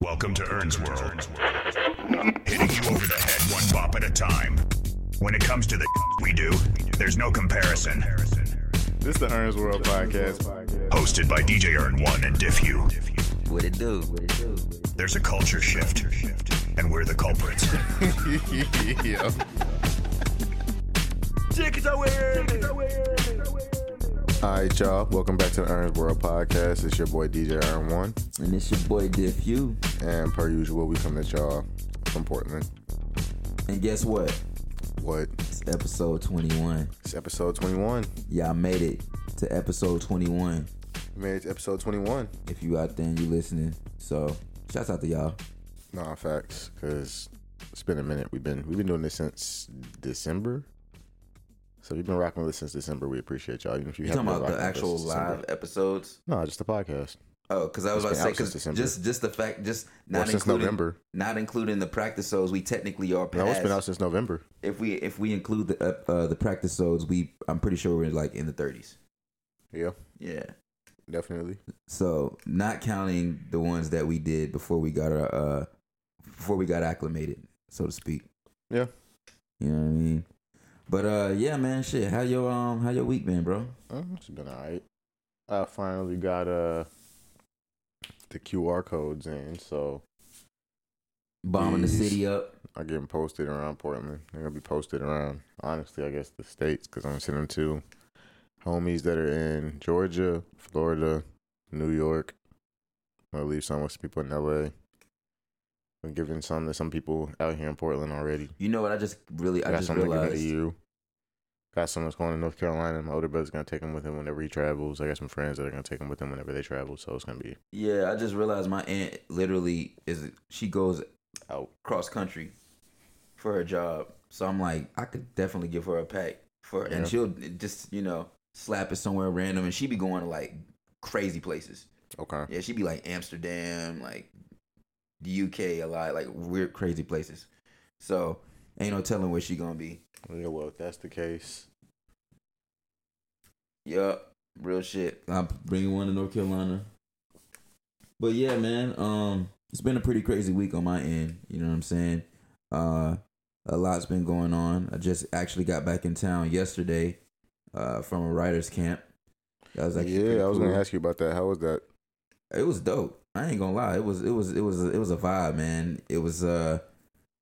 Welcome to Ern's World. Hitting you over the head one bop at a time. When it comes to the we do, there's no comparison. This is the Ern's World Podcast. Hosted by DJ Ern One and Diffu. What it do? There's a culture shift, and we're the culprits. yeah. All right, y'all. Welcome back to the Ernest World Podcast. It's your boy DJ Ern One, And it's your boy Diff U. and per usual, we come at y'all from Portland. And guess what? What? It's episode 21. It's episode twenty-one. Y'all made it to episode 21. We made it to episode twenty-one. If you out there and you listening. So, shouts out to y'all. Nah, facts. Cause it's been a minute. We've been we've been doing this since December. So you've been rocking with us since December. We appreciate y'all. Even if you, You talking about the rocking with us actual live episodes? No, just the podcast. Oh, because I was It's about to say, because just just the fact, just Well, not since including November. not including the practice zones, we technically are past. No, it's been out since November. If we if we include the uh, uh, the practice zones, we I'm pretty sure we're like in the 30s. Yeah, Yeah. definitely. So not counting the ones that we did before we got our uh before we got acclimated, so to speak. Yeah. You know what I mean? But uh yeah, man, shit. How your um how your week been, bro? Uh, it's been alright. I finally got uh the QR codes in, so Bombing the city up. I get them posted around Portland. They're gonna be posted around, honestly, I guess the states, because I'm sending them to homies that are in Georgia, Florida, New York. I'm gonna leave some with some people in LA. I'm giving some to some people out here in Portland already. You know what? I just really I I got just some to you. Got some that's going to North Carolina. My older brother's gonna take him with him whenever he travels. I got some friends that are gonna take him with him whenever they travel. So it's gonna be Yeah, I just realized my aunt literally is she goes out. cross country for her job. So I'm like, I could definitely give her a pack for, Yeah. and she'll just you know slap it somewhere random, and she be going to like crazy places. Okay. Yeah, she'd be like Amsterdam, like the UK a lot, like weird crazy places. So ain't no telling where she gonna be. Yeah. Well, if that's the case, Yup, real shit. I'm bringing one to North Carolina. But yeah, man, um, it's been a pretty crazy week on my end. You know what I'm saying? Uh, a lot's been going on. I just actually got back in town yesterday, uh, from a writers camp. That was actually yeah, I was cool. gonna ask you about that. How was that? It was dope. I ain't gonna lie. It was it was it was it was a vibe, man. It was uh,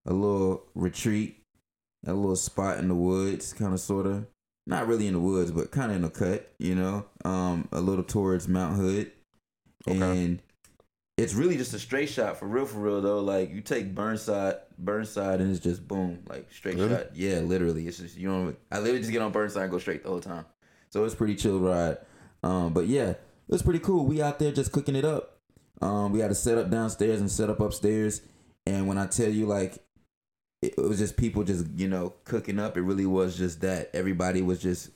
a little retreat, a little spot in the woods, kind of sorta. Not really in the woods, but kind of in the cut, you know. Um, a little towards Mount Hood, Okay. and it's really just a straight shot for real, for real though. Like you take Burnside, Burnside, and it's just boom, like straight Really? shot. Yeah, literally. It's just you know, I literally just get on Burnside and go straight the whole time. So it's pretty chill ride. Um, but yeah, it was pretty cool. We out there just cooking it up. Um, we had to set up downstairs and set up upstairs. And when I tell you, like, it, it was just people just you know cooking up. It really was just that. Everybody was just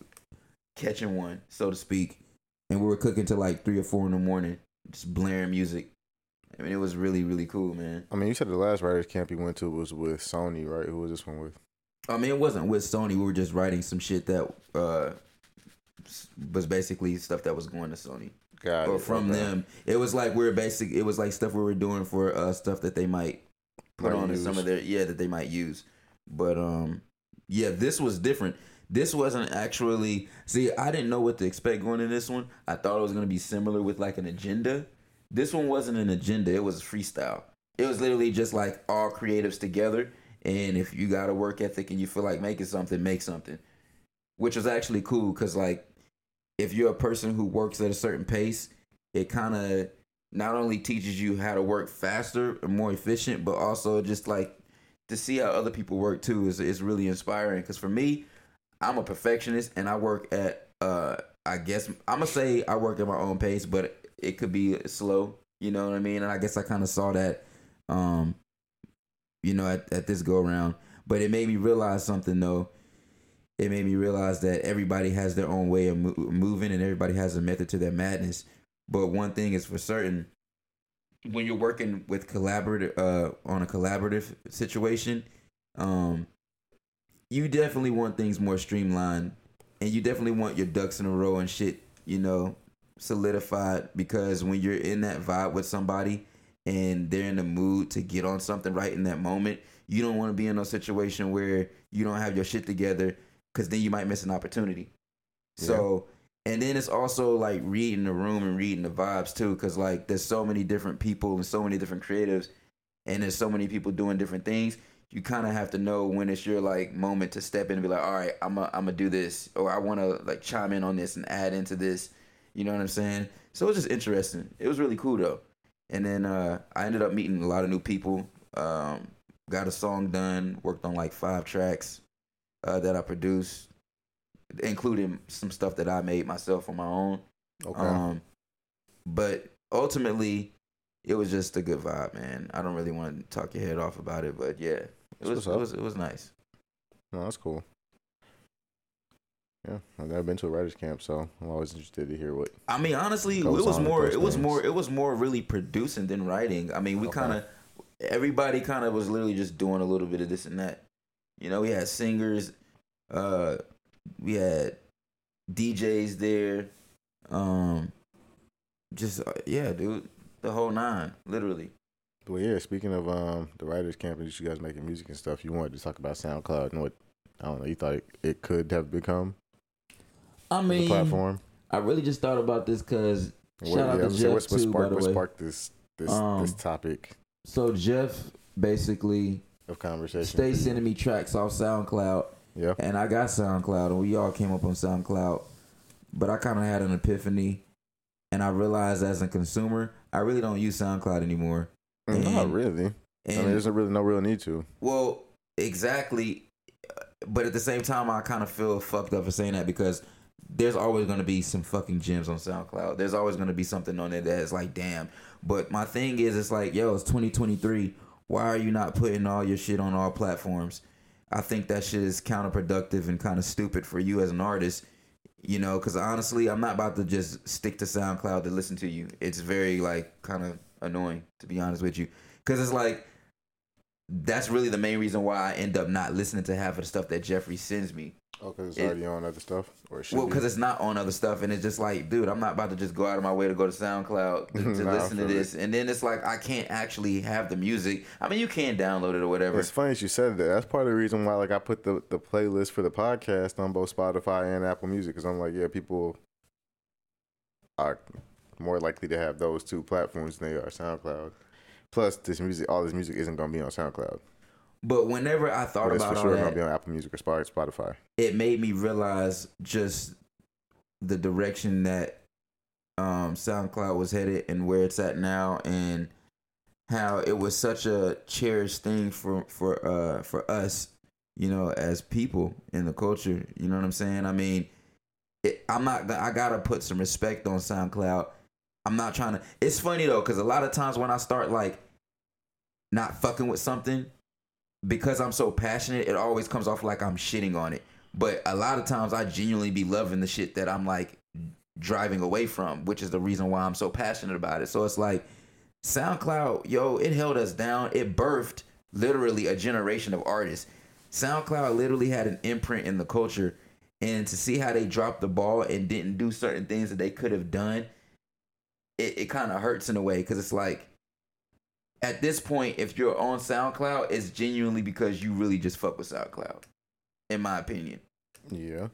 catching one, so to speak. And we were cooking till like three or four in the morning, just blaring music. I mean, it was really really cool, man. I mean, you said the last writers camp you went to was with Sony, right? Who was this one with? I mean, it wasn't with Sony. We were just writing some shit that uh was basically stuff that was going to Sony. God. or from them. It was like we are basic. It was like stuff we were doing for uh, stuff that they might put Might on in some of their yeah that they might use. But um, yeah, this was different. This wasn't actually. See, I didn't know what to expect going in this one. I thought it was gonna be similar with like an agenda. This one wasn't an agenda. It was freestyle. It was literally just like all creatives together. And if you got a work ethic and you feel like making something, make something. Which was actually cool because like if you're a person who works at a certain pace, it kind of not only teaches you how to work faster and more efficient, but also just like to see how other people work too is is really inspiring. Because for me, I'm a perfectionist and I work at uh I guess I'm gonna say I work at my own pace, but it could be slow. You know what I mean? And I guess I kind of saw that, um, you know, at, at this go around. But it made me realize something though it made me realize that everybody has their own way of mo- moving and everybody has a method to their madness. But one thing is for certain, when you're working with collaborative uh, on a collaborative situation, um, you definitely want things more streamlined, and you definitely want your ducks in a row and shit, you know, solidified. Because when you're in that vibe with somebody, and they're in the mood to get on something right in that moment, you don't want to be in a situation where you don't have your shit together because then you might miss an opportunity. So, and then it's also like reading the room and reading the vibes too, because like there's so many different people and so many different creatives, and there's so many people doing different things. You kind of have to know when it's your like moment to step in and be like, all right, I'm a, I'm gonna do this, or I want to like chime in on this and add into this. You know what I'm saying? So it was just interesting. It was really cool though. And then uh, I ended up meeting a lot of new people. Um, got a song done. Worked on like five tracks uh, that I produced, including some stuff that I made myself on my own. Okay. Um, but ultimately, it was just a good vibe, man. I don't really want to talk your head off about it, but yeah, it was it was it was nice. no, that's cool. Yeah, I've never been to a writers camp, so I'm always interested to hear what. I mean, honestly, it was more. It was games. more. It was more really producing than writing. I mean, we Okay. kind of everybody kind of was literally just doing a little bit of this and that. You know, we had singers, uh, we had DJs there, um, just uh, yeah, dude, the whole nine, literally. Well, yeah. Speaking of um the writers camp and you guys making music and stuff, you wanted to talk about SoundCloud and what I don't know. You thought it, it could have become I mean, platform. I really just thought about this because shout out to I'm Jeff what too, by sparked the what way. sparked this this this Um, topic So Jeff basically of conversation? stayed sending me tracks off SoundCloud, Yeah. and I got SoundCloud, and we all came up on SoundCloud. But I kind of had an epiphany, and I realized as a consumer, I really don't use SoundCloud anymore. Mm, not And- really. I And mean, there's really no real need to. Well, exactly. But at the same time, I kind of feel fucked up for saying that because there's always going to be some fucking gems on SoundCloud. There's always going to be something on there that is like, damn. But my thing is, it's like, yo, it's 2023. Why are you not putting all your shit on all platforms? I think that shit is counterproductive and kind of stupid for you as an artist. You know, because honestly, I'm not about to just stick to SoundCloud to listen to you. It's very like kind of annoying to be honest with you, because it's like that's really the main reason why I end up not listening to half of the stuff that Jeffrey sends me. Oh, because it's It- already on other stuff, or it Well, because it's not on other stuff, and it's just like, dude, I'm not about to just go out of my way to go to SoundCloud to, to Nah, listen to this, and then it's like I can't actually have the music. I mean, you can download it or whatever. It's funny that you said that. That's part of the reason why, like, I put the, the playlist for the podcast on both Spotify and Apple Music because I'm like, yeah, people are more likely to have those two platforms than they are SoundCloud. Plus, this music, all this music isn't going to be on SoundCloud, But whenever I thought about for sure that, to be on Apple Music or Spotify. it made me realize just the direction that um, SoundCloud was headed and where it's at now, and how it was such a cherished thing for for uh, for us, you know, as people in the culture. You know what I'm saying? I mean, it, I'm not. I gotta put some respect on SoundCloud. I'm not trying to. It's funny though, because a lot of times when I start like not fucking with something, because I'm so passionate, it always comes off like I'm shitting on it. But a lot of times I genuinely be loving the shit that I'm like driving away from, which is the reason why I'm so passionate about it. So it's like SoundCloud, yo, it held us down. It birthed literally a generation of artists. SoundCloud literally had an imprint in the culture. And to see how they dropped the ball and didn't do certain things that they could have done, it, it kind of hurts in a way because it's like at this point, if you're on SoundCloud, it's genuinely because you really just fuck with SoundCloud, in my opinion. Yeah,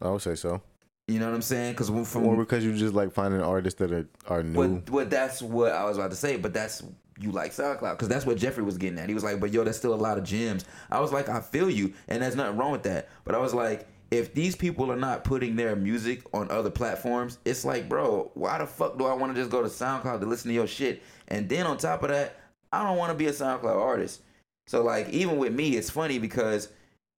I would say so. You know what I'm saying? Because from Or because you just like finding artists that are, are new. But, but that's what I was about to say. But that's you like SoundCloud because that's what Jeffrey was getting at. He was like, "But yo, that's still a lot of gems." I was like, "I feel you," and there's nothing wrong with that. But I was like, if these people are not putting their music on other platforms, it's like, bro, why the fuck do I want to just go to SoundCloud to listen to your shit? And then on top of that, I don't want to be a SoundCloud artist. So like, even with me, it's funny because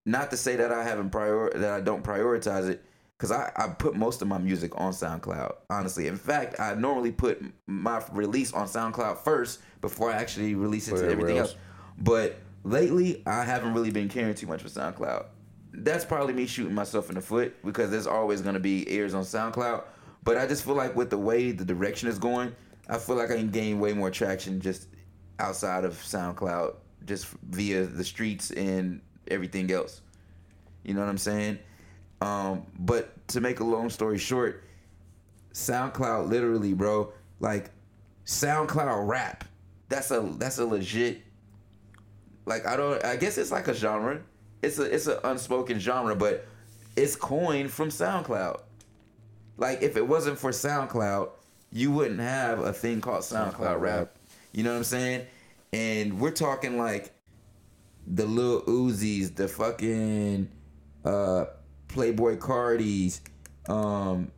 not to say that I haven't prior that I don't prioritize it because I, I put most of my music on SoundCloud. Honestly, in fact, I normally put my release on SoundCloud first before I actually release it Put to everything everywhere else. But lately, I haven't really been caring too much for SoundCloud. That's probably me shooting myself in the foot because there's always going to be ears on SoundCloud. But I just feel like with the way the direction is going, I feel like I can gain way more traction just outside of SoundCloud, just via the streets and everything else. You know what I'm saying? Um, but to make a long story short, SoundCloud literally, bro, like SoundCloud rap. that's a that's a legit. Like I don't. I guess it's like a genre. It's a it's an unspoken genre, but it's coined from SoundCloud. Like if it wasn't for SoundCloud, you wouldn't have a thing called SoundCloud SoundCloud rap. You know what I'm saying? And we're talking like the Lil Uzis, the fucking uh Playboi Cartis, um,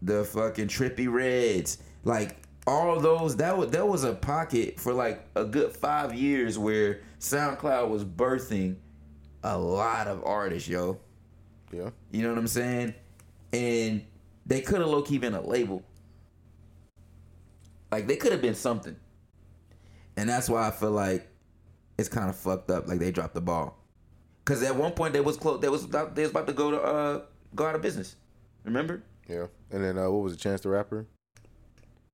the fucking Trippie Redds, like all those. That was that was a pocket for like a good five years where SoundCloud was birthing a lot of artists, yo. Yeah. You know what I'm saying? And they could have low key been a label. Like they could have been something. And that's why I feel like it's kind of fucked up. Like they dropped the ball. Cause at one point they was close. They was about, they was about to go to uh go out of business. Remember? Yeah. And then uh, what was it? Chance the Rapper?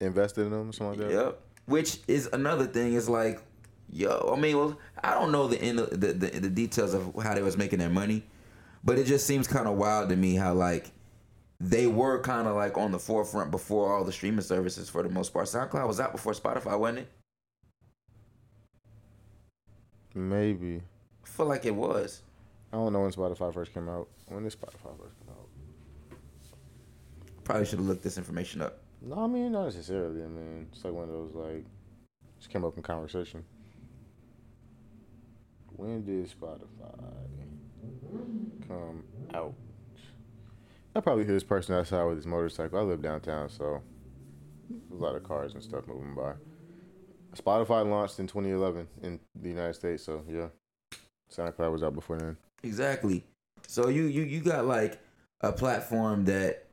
Invested in them or something like that? Yep. Which is another thing. Is like, yo, I mean, well, I don't know the end, the, the the details of how they was making their money, but it just seems kind of wild to me how like they were kind of like on the forefront before all the streaming services for the most part. SoundCloud was out before Spotify, wasn't it? Maybe. I feel like it was. I don't know when Spotify first came out. When did Spotify first come out? Probably should have looked this information up. No, I mean, not necessarily. I mean, it's like one of those, like, just came up in conversation. When did Spotify come out? I probably hear this person outside with his motorcycle. I live downtown, so a lot of cars and stuff moving by. Spotify launched in 2011 in the United States, so yeah. SoundCloud was out before then. Exactly. So you you you got like a platform that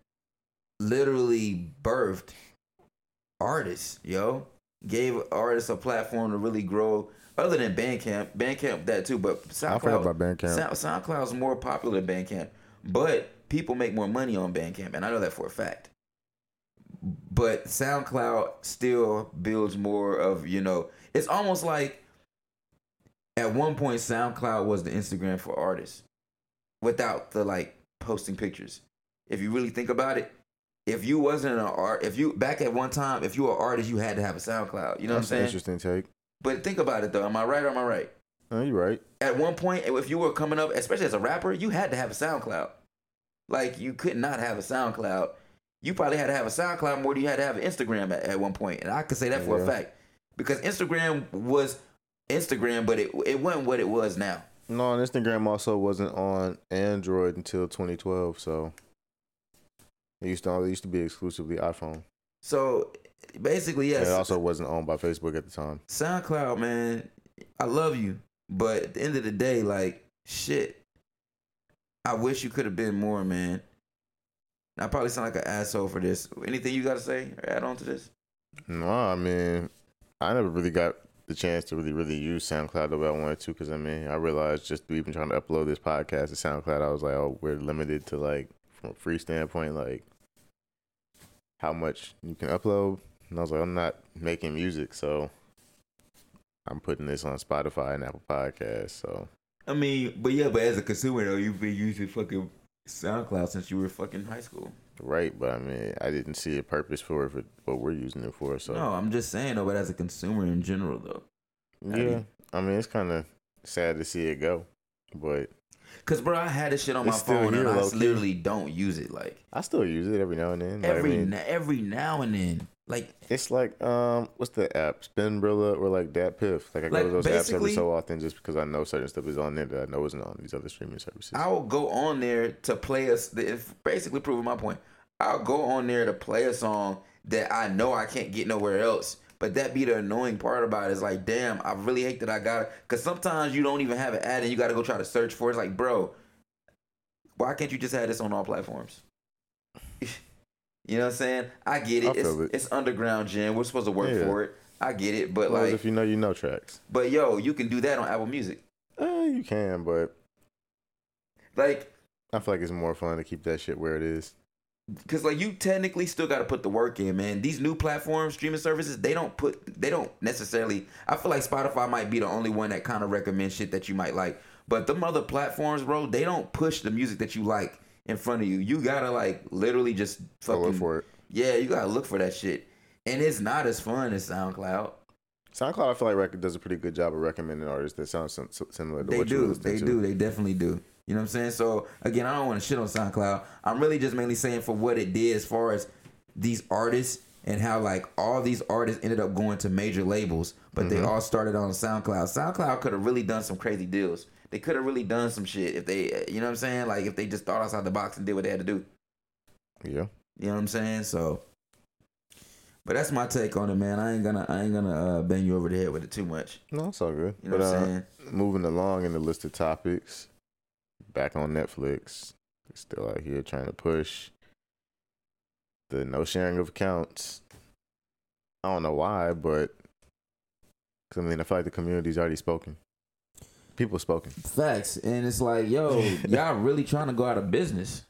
literally birthed artists, yo. Gave artists a platform to really grow. Other than Bandcamp, Bandcamp that too, but I forgot SoundCloud, about Bandcamp. Sound, SoundCloud's more popular than Bandcamp, but people make more money on Bandcamp, and I know that for a fact. But SoundCloud still builds more of you know. It's almost like at one point SoundCloud was the Instagram for artists, without the like posting pictures. If you really think about it, if you wasn't an art, if you back at one time, if you were an artist, you had to have a SoundCloud. You know That's what I'm saying? interesting take. But think about it though. Am I right or am I right? No, you're right. At one point, if you were coming up, especially as a rapper, you had to have a SoundCloud. Like you could not have a SoundCloud. You probably had to have a SoundCloud more than you had to have an Instagram at, at one point. And I can say that for a fact. Because Instagram was Instagram, but it it wasn't what it was now. No, and Instagram also wasn't on Android until 2012, so it used to it used to be exclusively iPhone. So basically, yes. And it also wasn't owned by Facebook at the time. SoundCloud, man, I love you, but at the end of the day, like shit, I wish you could have been more, man. I probably sound like an asshole for this. Anything you got to say or add on to this? No, I mean, I never really got the chance to really really use SoundCloud the way I wanted to because I mean I realized just even trying to upload this podcast to SoundCloud, I was like, oh, we're limited to like from a free standpoint, like how much you can upload. And I was like, I'm not making music, so I'm putting this on Spotify and Apple Podcasts. So I mean, but yeah, but as a consumer though, you've been using fucking SoundCloud since you were fucking high school. right, but I mean, I didn't see a purpose for it for what we're using it for. So No, I'm just saying though, but as a consumer in general though, I yeah, mean- I mean, it's kind of sad to see it go, but cause bro, I had this shit on my phone here, and I literally don't use it. Like I still use it every now and then. Like, I every mean, na- every now and then, like it's like um, what's the app? Spinrilla or like DatPiff. Like I Like, go to those apps every so often just because I know certain stuff is on there that I know isn't on these other streaming services. I will go on there to play us. Basically proving my point, I'll go on there to play a song that I know I can't get nowhere else. But that be the annoying part about it is like, damn, I really hate that I got it. Cause sometimes you don't even have an ad and you got to go try to search for it. It's like, bro, why can't you just have this on all platforms? you know what I'm saying? I get it. I It's, it. it's underground, Jen. We're supposed to work Yeah. for it. I get it, but Well, like, if you know, you know tracks. but yo, you can do that on Apple Music. Uh, you can, but Like, I feel like it's more fun to keep that shit where it is. Cause like you technically still got to put the work in, man. These new platforms, streaming services, they don't put, they don't necessarily. I feel like Spotify might be the only one that kind of recommends shit that you might like, but the other platforms, bro, they don't push the music that you like in front of you. You gotta like literally just Go fucking look for it. yeah, you gotta look for that shit, and it's not as fun as SoundCloud. SoundCloud, I feel like does a pretty good job of recommending artists that sound sim- similar to They what you do. They to. do. They definitely do. You know what I'm saying? So again, I don't want to shit on SoundCloud. I'm really just mainly saying for what it did as far as these artists and how like all these artists ended up going to major labels, but Mm-hmm. they all started on SoundCloud. SoundCloud could have really done some crazy deals. They could have really done some shit if they, you know what I'm saying? Like if they just thought outside the box and did what they had to do. Yeah. You know what I'm saying? So, but that's my take on it, man. I ain't gonna, I ain't gonna uh, bang you over the head with it too much. No, it's all good. You know but what I'm uh, saying? moving along in the list of topics, back on Netflix, still out here trying to push the no sharing of accounts. I don't know why, but I mean, I feel like the community's already spoken. People spoken. Facts, and it's like, yo, y'all really trying to go out of business.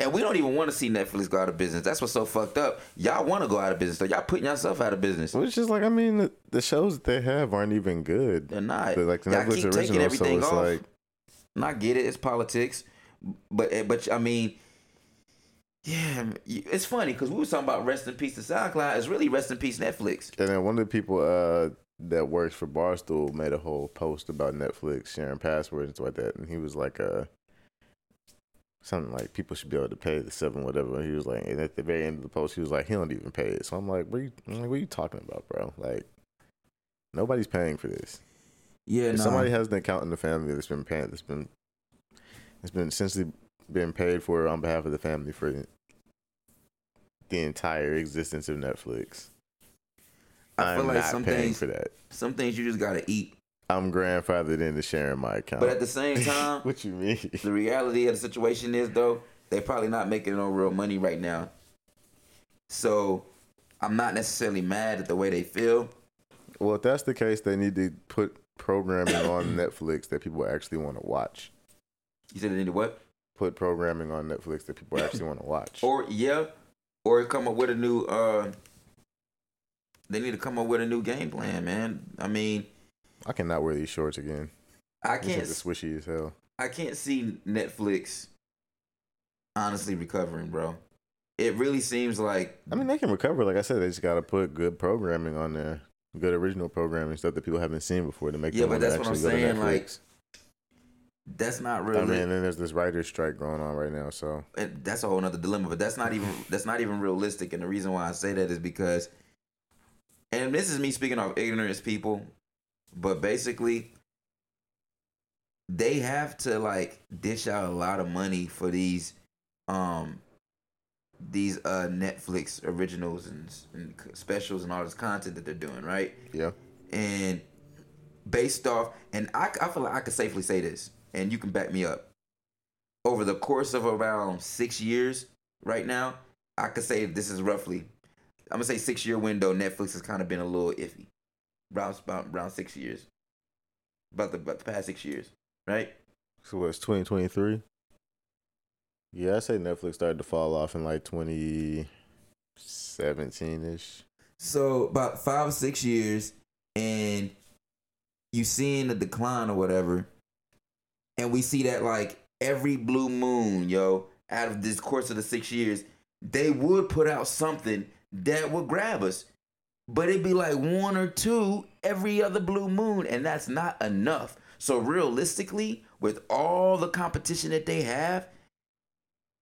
And we don't even want to see Netflix go out of business. That's what's so fucked up. Y'all want to go out of business, so y'all putting yourself out of business. So it's just like I mean, the, the shows that they have aren't even good. They're not. They're like the y'all Netflix keep taking original, so it's off. like And I get it. It's politics, but eh, but I mean, yeah, it's funny because we were talking about rest in peace to SoundCloud. It's really rest in peace Netflix. And then one of the people uh, that works for Barstool made a whole post about Netflix sharing passwords and stuff like that, and he was like, uh, something like people should be able to pay the seven whatever. He was like, and at the very end of the post, he was like, he don't even pay it. So I'm like, what are you, like, what are you talking about, bro? Like, nobody's paying for this. Yeah, If no. somebody has an account in the family that's been paying, that's been, it's been essentially been paid for on behalf of the family for the entire existence of Netflix. I feel I'm like not some paying things, for that. some things you just gotta eat. I'm grandfathered into sharing my account. But at the same time, what you mean? the reality of the situation is though they're probably not making no real money right now so i'm not necessarily mad at the way they feel Well, if that's the case, they need to put programming on Netflix that people actually want to watch. you said they need to what Put programming on Netflix that people actually want to watch. or yeah or come up with a new uh they need to come up with a new game plan man i mean I cannot wear these shorts again. i can't are swishy as hell. i can't see netflix honestly recovering bro it really seems like I mean, they can recover. Like I said, they just got to put good programming on there, good original programming stuff that people haven't seen before to make Yeah, but that's what I'm actually go to saying, like, that's not really. I mean, and then there's this writer's strike going on right now, so and that's a whole nother dilemma. But that's not even that's not even realistic. And the reason why I say that is because, and this is me speaking of ignorance, people. But basically, they have to like dish out a lot of money for these, um, these uh Netflix originals and, and specials and all this content that they're doing, right? yeah. and based off and I, I feel like I could safely say this and you can back me up over the course of around six years right now I could say this is roughly I'm gonna say six year window Netflix has kind of been a little iffy around about around six years about the about the past six years right So what's 2023? Yeah, I say Netflix started to fall off in like 2017 ish. So about five or six years, and you seeing a decline or whatever, and we see that like every blue moon, yo, out of this course of the six years, they would put out something that would grab us. But it'd be like one or two every other blue moon, and that's not enough. So realistically, with all the competition that they have,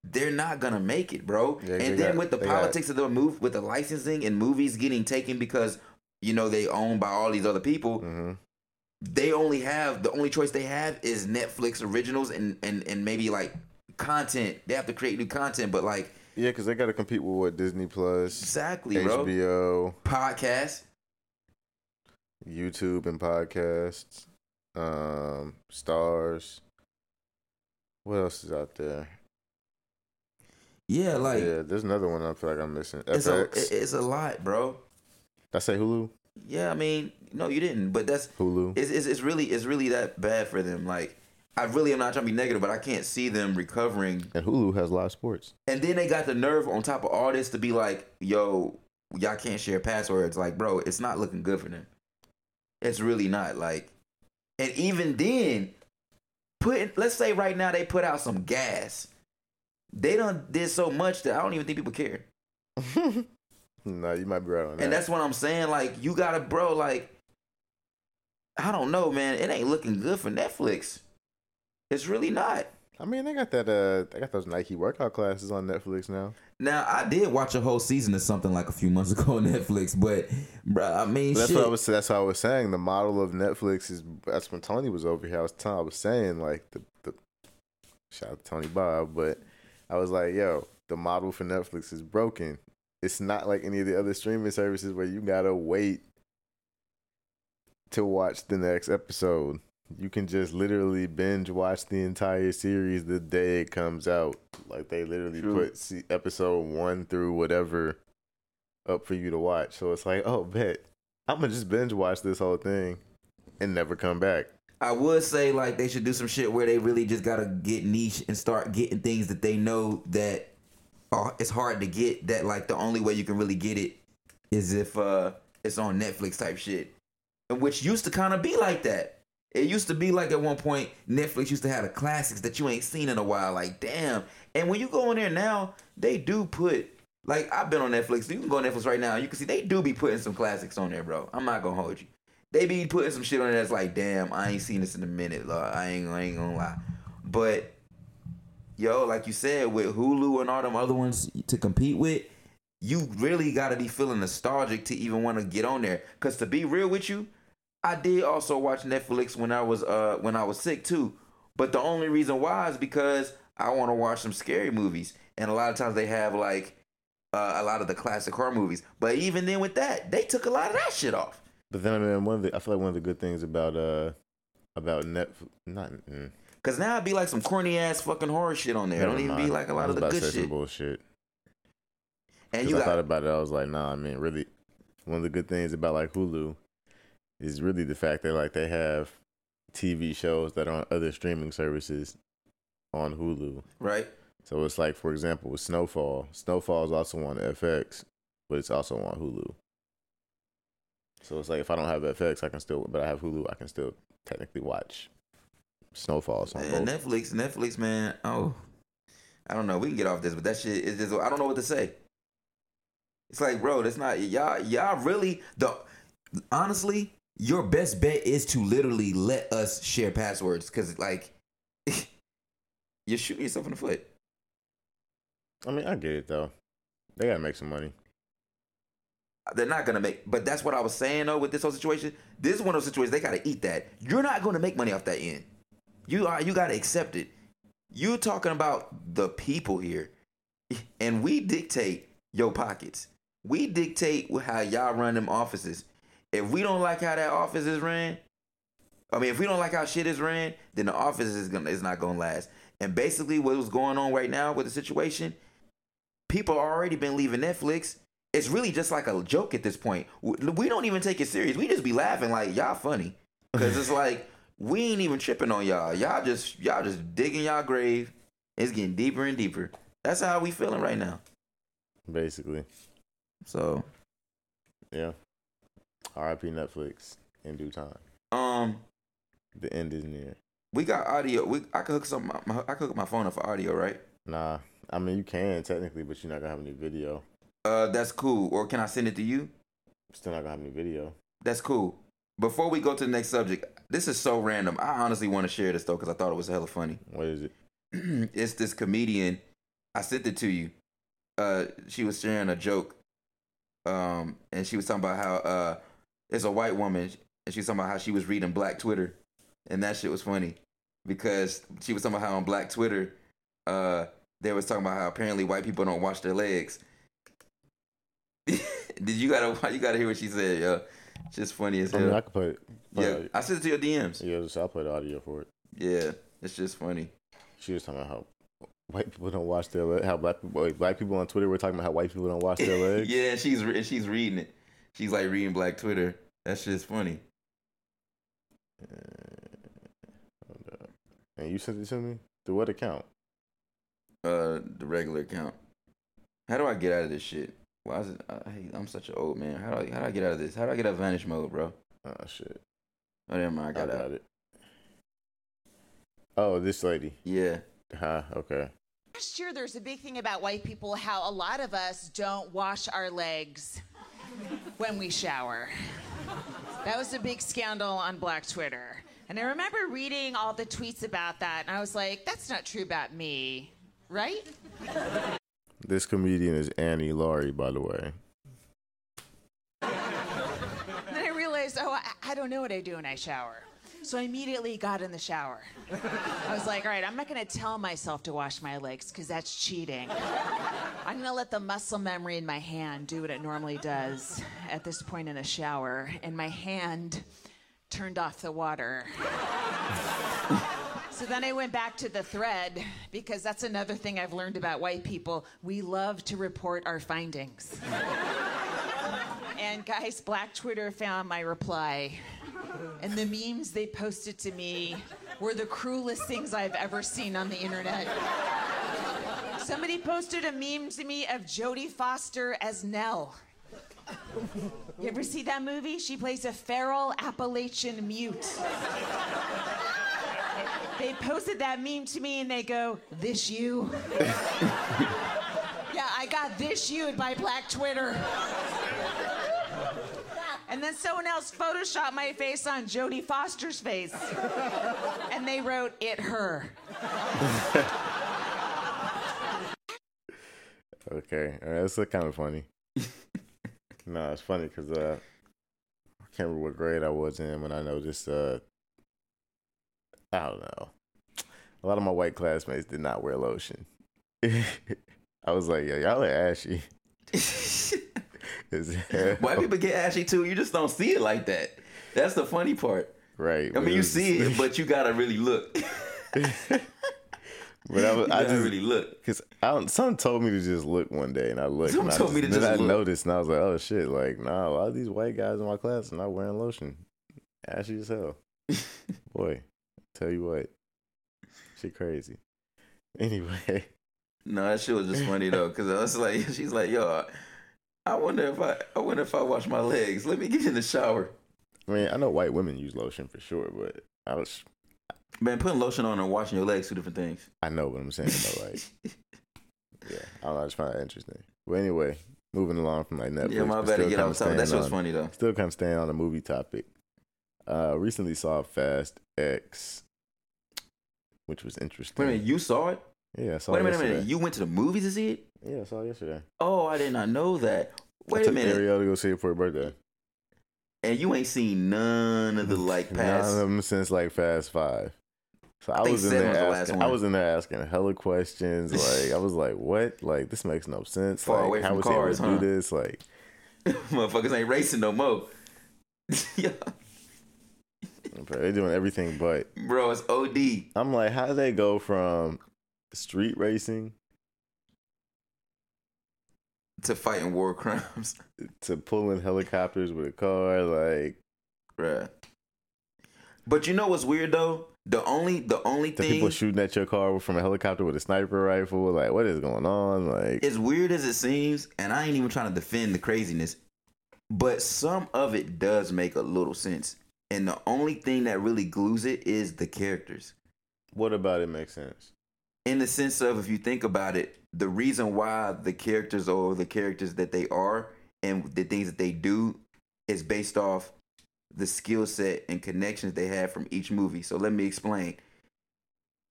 they're not gonna make it, bro. Yeah, and then got- with the they got- politics of the move, with the licensing and movies getting taken because you know they owned by all these other people, hmm they only have the only choice they have is Netflix originals and and and maybe like content. They have to create new content, but like Yeah, because they got to compete with what Disney Plus, exactly, bro. HBO, Podcast. YouTube, and podcasts, um, Starz. What else is out there? Yeah, like yeah, there's another one I feel like I'm missing. it's a it's a lot, bro. Did I say Hulu? Yeah, I mean, no, you didn't, but that's Hulu. it's, it's, it's really it's really that bad for them. Like, I really am not trying to be negative, but I can't see them recovering. and Hulu has live sports. And then they got the nerve on top of all this to be like, "Yo, y'all can't share passwords." Like, bro, it's not looking good for them. It's really not. Like, and even then, put let's say right now they put out some gas. They done did so much that I don't even think people care. no, you might be right on that. And that's what I'm saying. Like, you gotta, bro. Like, I don't know, man. It ain't looking good for Netflix. It's really not. I mean, they got that. Uh, they got those Nike workout classes on Netflix now. Now I did watch a whole season of something like a few months ago on Netflix, but bruh, I mean, that's shit. what I was. That's what I was saying. The model of Netflix is. That's when Tony was over here. I was telling. I was saying like the the. Shout out to Tony Bob, but I was like, yo, the model for Netflix is broken. It's not like any of the other streaming services where you gotta wait to watch the next episode. You can just literally binge watch the entire series the day it comes out. Like they literally True. put episode one through whatever up for you to watch. So it's like, oh, bet I'm gonna just binge watch this whole thing and never come back. I would say like they should do some shit where they really just gotta get niche and start getting things that they know that are it's hard to get. That like the only way you can really get it is if uh it's on Netflix type shit, and which used to kind of be like that. It used to be like at one point Netflix used to have the classics that you ain't seen in a while. Like damn, and when you go in there now, they do put like I've been on Netflix. You can go on Netflix right now. You can see they do be putting some classics on there, bro. I'm not gonna hold you. They be putting some shit on there that's like, damn, I ain't seen this in a minute. Lord. I ain't, I ain't gonna lie. But yo, like you said, with Hulu and all them other ones to compete with, you really got to be feeling nostalgic to even want to get on there. Cause to be real with you, I did also watch Netflix when I was uh when I was sick too. But the only reason why is because I want to watch some scary movies, and a lot of times they have like uh, a lot of the classic horror movies. But even then, with that, they took a lot of that shit off. But then I mean, one of the I feel like one of the good things about uh about Netflix, not mm, Cause now it'd be like some corny ass fucking horror shit on there. It don't even be like a lot of the good shit. bullshit. And you I thought about it. I was like, nah. I mean, really, one of the good things about like Hulu is really the fact that like they have TV shows that are on other streaming services on Hulu. right. So it's like, for example, with Snowfall. Snowfall is also on FX, but it's also on Hulu. So it's like if I don't have FX, I can still, but I have Hulu, I can still technically watch Snowfall. So And Netflix, Netflix, man. Oh, I don't know. We can get off this, but that shit is just. I don't know what to say. It's like, bro, that's not y'all. Y'all really the. Honestly, your best bet is to literally let us share passwords, because like, you're shooting yourself in the foot. I mean, I get it though. They gotta make some money. They're not gonna make, but that's what I was saying though with this whole situation. This is one of those situations they gotta eat that. You're not gonna make money off that end. You are. You gotta accept it. You're talking about the people here, and we dictate your pockets. We dictate how y'all run them offices. If we don't like how that office is ran, I mean, if we don't like how shit is ran, then the office is gonna is not gonna last. And basically, what was going on right now with the situation, people already been leaving Netflix. It's really just like a joke at this point. We don't even take it serious. We just be laughing like y'all funny, cause it's like we ain't even tripping on y'all. Y'all just y'all just digging y'all grave. It's getting deeper and deeper. That's how we feeling right now. Basically, So, yeah. R.I.P. Netflix in due time. um, The end is near. we got audio. We I could hook some. My, I could hook my phone up for audio, right? Nah, I mean you can technically, but you're not gonna have any video. Uh, that's cool. Or can I send it to you? Still not gonna have any video. That's cool. Before we go to the next subject, this is so random. I honestly want to share this though because I thought it was hella funny. What is it? it's this comedian. I sent it to you. Uh, she was sharing a joke. Um, and she was talking about how uh, it's a white woman, and she was talking about how she was reading Black Twitter, and that shit was funny because she was talking about how on Black Twitter, uh, they was talking about how apparently white people don't wash their legs. Did you gotta you gotta hear what she said, yo? It's just funny as I mean, I hell. could play. play Yeah, I sent it to your DMs. Yeah, so I'll play the audio for it. Yeah, it's just funny. She was talking about how white people don't wash their legs. How black people, black people on Twitter were talking about how white people don't wash their legs. yeah, she's re- she's reading it. She's like reading Black Twitter. That's just funny. Hold. And you sent it to me through what account? Uh, the regular account. How do I get out of this shit? Why is it? I, I'm such an old man. How do I how do I get out of this? How do I get out of vanish mode, bro? Oh shit, Oh, never mind. I I got got out. it. Oh, this lady. Yeah. Huh. Okay. Last year, there's a big thing about white people how a lot of us don't wash our legs when we shower. That was a big scandal on Black Twitter. And I remember reading all the tweets about that, and I was like, that's not true about me, right? This comedian is Annie Laurie, by the way. And then I realized, oh, I, I don't know what I do when I shower. So I immediately got in the shower. I was like, all right, I'm not gonna tell myself to wash my legs because that's cheating. I'm gonna let the muscle memory in my hand do what it normally does at this point in the shower. And my hand turned off the water. So then I went back to the thread because that's another thing I've learned about white people. We love to report our findings. and guys, Black Twitter found my reply. And the memes they posted to me were the cruelest things I've ever seen on the internet. Somebody posted a meme to me of Jodie Foster as Nell. You ever see that movie? She plays a feral Appalachian mute. They posted that meme to me and they go, This you? yeah, I got this you by Black Twitter. And then someone else photoshopped my face on Jodie Foster's face. And they wrote, It her. Okay, all right, that's kind of funny. no, it's funny because uh, I can't remember what grade I was in when I noticed. Uh, I don't know. A lot of my white classmates did not wear lotion. I was like, yeah, y'all are ashy. White people get ashy too. You just don't see it like that. That's the funny part. right? I mean, you see it, but you gotta really look. but I, was, I just really look. Because someone told me to just look one day, and I looked. Someone and I told me to just I look. noticed, and I was like, "Oh shit!" Like, nah, a lot of these white guys in my class are not wearing lotion. Ashy as hell. Boy, tell you what, shit crazy. Anyway, No, that shit was just funny though, because I was like, she's like, yo, I wonder if I, I wonder if I wash my legs. Let me get in the shower. I mean, I know white women use lotion for sure, but I was, Man, putting lotion on and washing your legs two different things. I know what I'm saying though. Like, yeah, I don't know. I just find that interesting. But anyway, moving along from like Netflix. yeah, my bad to get off topic. That shit was funny though. Still kind of staying on the movie topic. Uh, recently saw Fast X, which was interesting. Wait a minute, you saw it? Yeah, I saw Wait a it minute, a minute. yesterday. You went to the movies to see it? Yeah, I saw it yesterday. Oh, I did not know that. I Wait a minute. Ariel to go see it for her birthday. And you ain't seen none of the like past None of them since like Fast Five. So I, think was in there was the asking. I was in there asking hella questions. Like I was like, "What? Like this makes no sense. Far like away how from was cars, he able huh? to do this? Like Motherfuckers ain't racing no more. yeah, they're doing everything but. bro, it's OD. I'm like, how do they go from street racing To fighting war crimes, to pulling helicopters with a car? Like bruh. But you know what's weird though? The only the only the thing people shooting at your car from a helicopter with a sniper rifle. Like what is going on? Like as weird as it seems, and I ain't even trying to defend the craziness, but some of it does make a little sense. And the only thing that really glues it is the characters. what about it makes sense? In the sense of if you think about it, the reason why the characters are the characters that they are and the things that they do is based off the skill set and connections they have from each movie. So let me explain.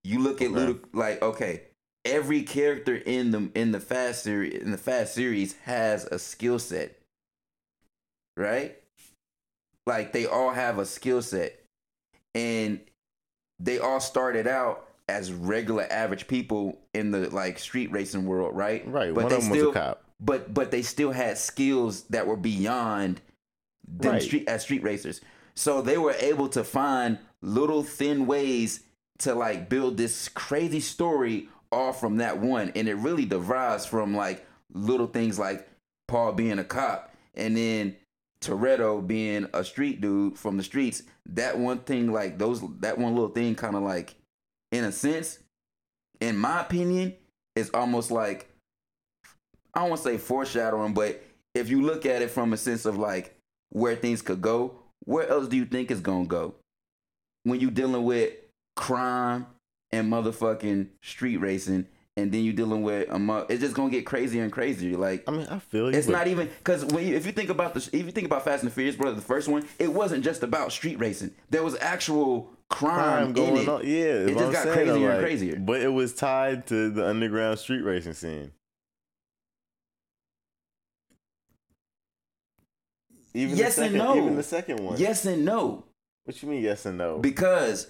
You look at Okay. Like okay, every character in the in the Fast series in the Fast series has a skill set, right? Like they all have a skill set, and they all started out as regular average people in the like street racing world, right? Right. But one they of them still, was a cop. but but they still had skills that were beyond them Right. street as street racers. So they were able to find little thin ways to like build this crazy story all from that one, and it really derives from like little things like Paul being a cop, and then Toretto being a street dude from the streets. That one thing, like those, that one little thing, kind of like, in a sense, in my opinion, is almost like I don't want to say foreshadowing, but if you look at it from a sense of like where things could go, where else do you think it's gonna go? When you dealing with crime and motherfucking street racing and then you dealing with a mu- it's just gonna get crazier and crazier. Like I mean, I feel you. it's not even because when you, if you think about the if you think about Fast and the Furious, brother, the first one, it wasn't just about street racing. There was actual crime, crime in going on. Yeah, It just I'm got saying, crazier and like, crazier. But it was tied to the underground street racing scene. Even Yes the and no. Even the second one. Yes and no. What you mean yes and no? because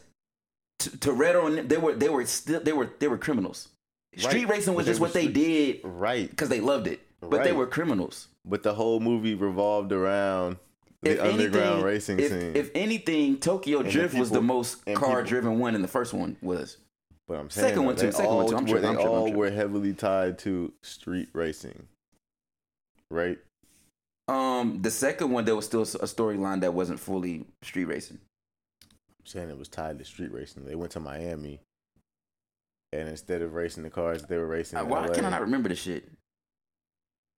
T- Toretto and they were they were still they were they were criminals. Street Right. racing was just what they did right. because they loved it, but they were criminals. But the whole movie revolved around the If underground anything- racing if, scene. If anything, Tokyo And the Drift was the most car driven one, and the first one was. but I'm saying second one too, second one all too. I'm tripping, they I'm tripping, I'm all were heavily tied to street racing. Right. Um, the second one there was still a storyline that wasn't fully street racing. I'm saying it was tied to street racing. They went to Miami, and instead of racing the cars, they were racing. Uh, why LA. can I not remember this shit?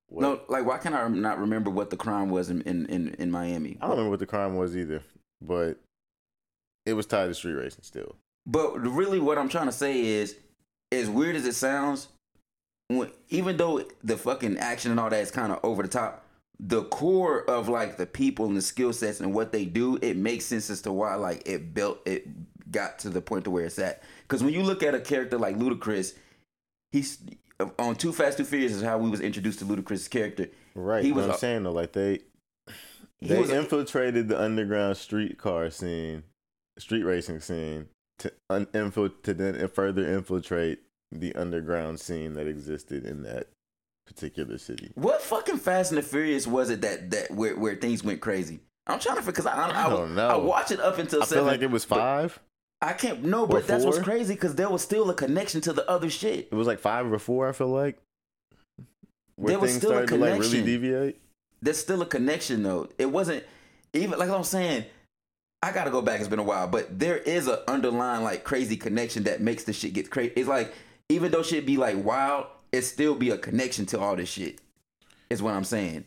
What? No, like why can I not remember what the crime was in in, in, in Miami? I don't remember what the crime was either, but it was tied to street racing still. But really, what I'm trying to say is, as weird as it sounds, when, even though the fucking action and all that is kind of over the top, the core of like the people and the skill sets and what they do, it makes sense as to why like it built it got to the point to where it's at. Because when you look at a character like Ludacris, he's on Too Fast Too Furious is how we was introduced to Ludacris' character. Right. He was I'm saying though, like they they was infiltrated the underground streetcar scene, street racing scene, to un- infil- to then further infiltrate the underground scene that existed in that particular city. What fucking Fast and the Furious was it that that where, where things went crazy? I'm trying to because I, I, I don't know. I watched it up until I seven. feel like it was five. I can't no, but that's what's crazy because there was still a connection to the other shit. It was like five or four. I feel like where There was things still a started to like really connection. deviate. There's still a connection though. It wasn't even like I'm saying. I gotta go back. It's been a while, but there is a underlying like crazy connection that makes the shit get crazy. It's like even though shit be like wild, it still be a connection to all this shit. Is what I'm saying.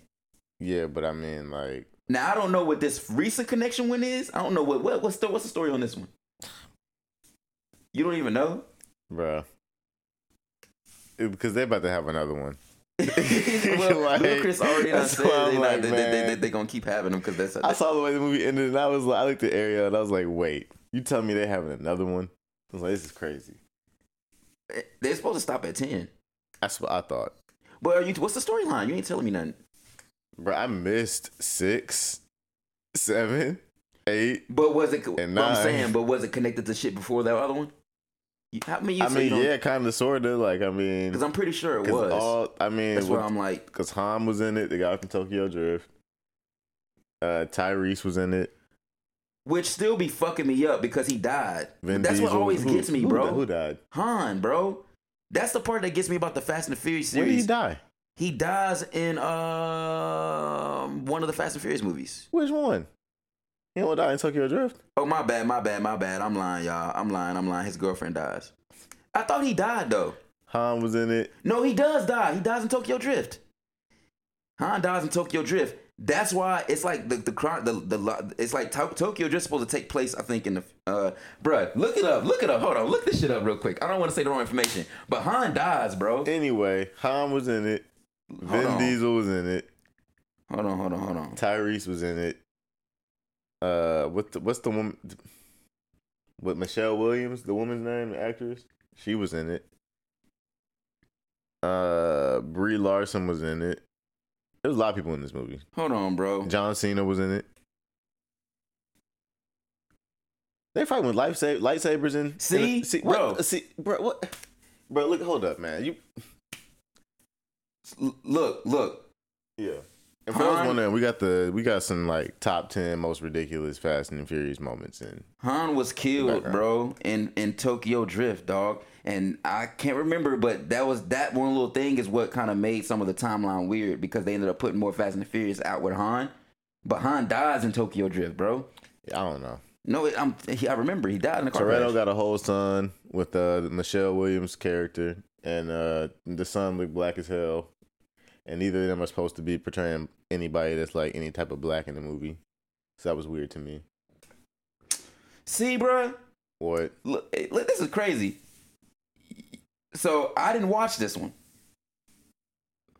Yeah, but I mean, like, Now I don't know what this recent connection one is. I don't know what, what what's the what's the story on this one. You don't even know. bruh. It- because they're about to have another one. well, Like, Ludacris already that's said they, like, they, they, they, they gonna keep having them because that's I saw the way the movie ended, and I was like, I looked at Ariel, and I was like, wait, you tell me they're having another one? I was like, this is crazy. Eh, they're supposed to stop at ten. That's what I thought. But are you? What's the storyline? You ain't telling me nothing. Bro, I missed six, seven, eight. But was it? And But I'm saying, but was it connected to shit before that other one? How many? I mean, yeah, kind of, sort of. Like, I mean, Because I'm pretty sure it was. all. I mean, That's why I'm like, because Han was in it, the guy from Tokyo Drift. Uh, Tyrese was in it. which still be fucking me up because he died. Vin That's what always who- gets me, bro. Who died? Han, bro. That's the part that gets me about the Fast and the Furious When did series. he die? He dies in um one of the Fast and Furious movies. Which one? He don't die in Tokyo Drift. Oh my bad, my bad, my bad. I'm lying, y'all. I'm lying. I'm lying. His girlfriend dies. I thought he died though. Han was in it. No, he does die. He dies in Tokyo Drift. Han dies in Tokyo Drift. That's why it's like the the crime the the it's like To- Tokyo Drift supposed to take place. I think in the uh, bruh, look it up, look it up. Hold on, look this shit up real quick. I don't want to say the wrong information, but Han dies, bro. Anyway, Han was in it. Hold Vin on. Diesel was in it. Hold on, hold on, hold on. Tyrese was in it. Uh, what the, what's the woman? What Michelle Williams, the woman's name, the actress? She was in it. Uh, Brie Larson was in it. There's a lot of people in this movie. Hold on, bro. John Cena was in it. They fighting with lightsa- lightsabers in. See? in see, Bro. what, see, bro, what, bro? Look, hold up, man. You, Look, look. yeah. And for those Han- wondering, we got the we got some like top ten most ridiculous Fast and Furious moments in. Han was killed, bro, in in Tokyo Drift, dog. And I can't remember, but that was that one little thing is what kind of made some of the timeline weird because they ended up putting more Fast and Furious out with Han. But Han dies in Tokyo Drift, bro. I don't know. No, I'm, he, I remember he died in the car Toretto crash. got a whole son with uh, Michelle Williams' character, and uh, the son looked black as hell. And neither of them are supposed to be portraying anybody that's like any type of black in the movie. So that was weird to me. See, bro, What? look, look, this is crazy. So I didn't watch this one.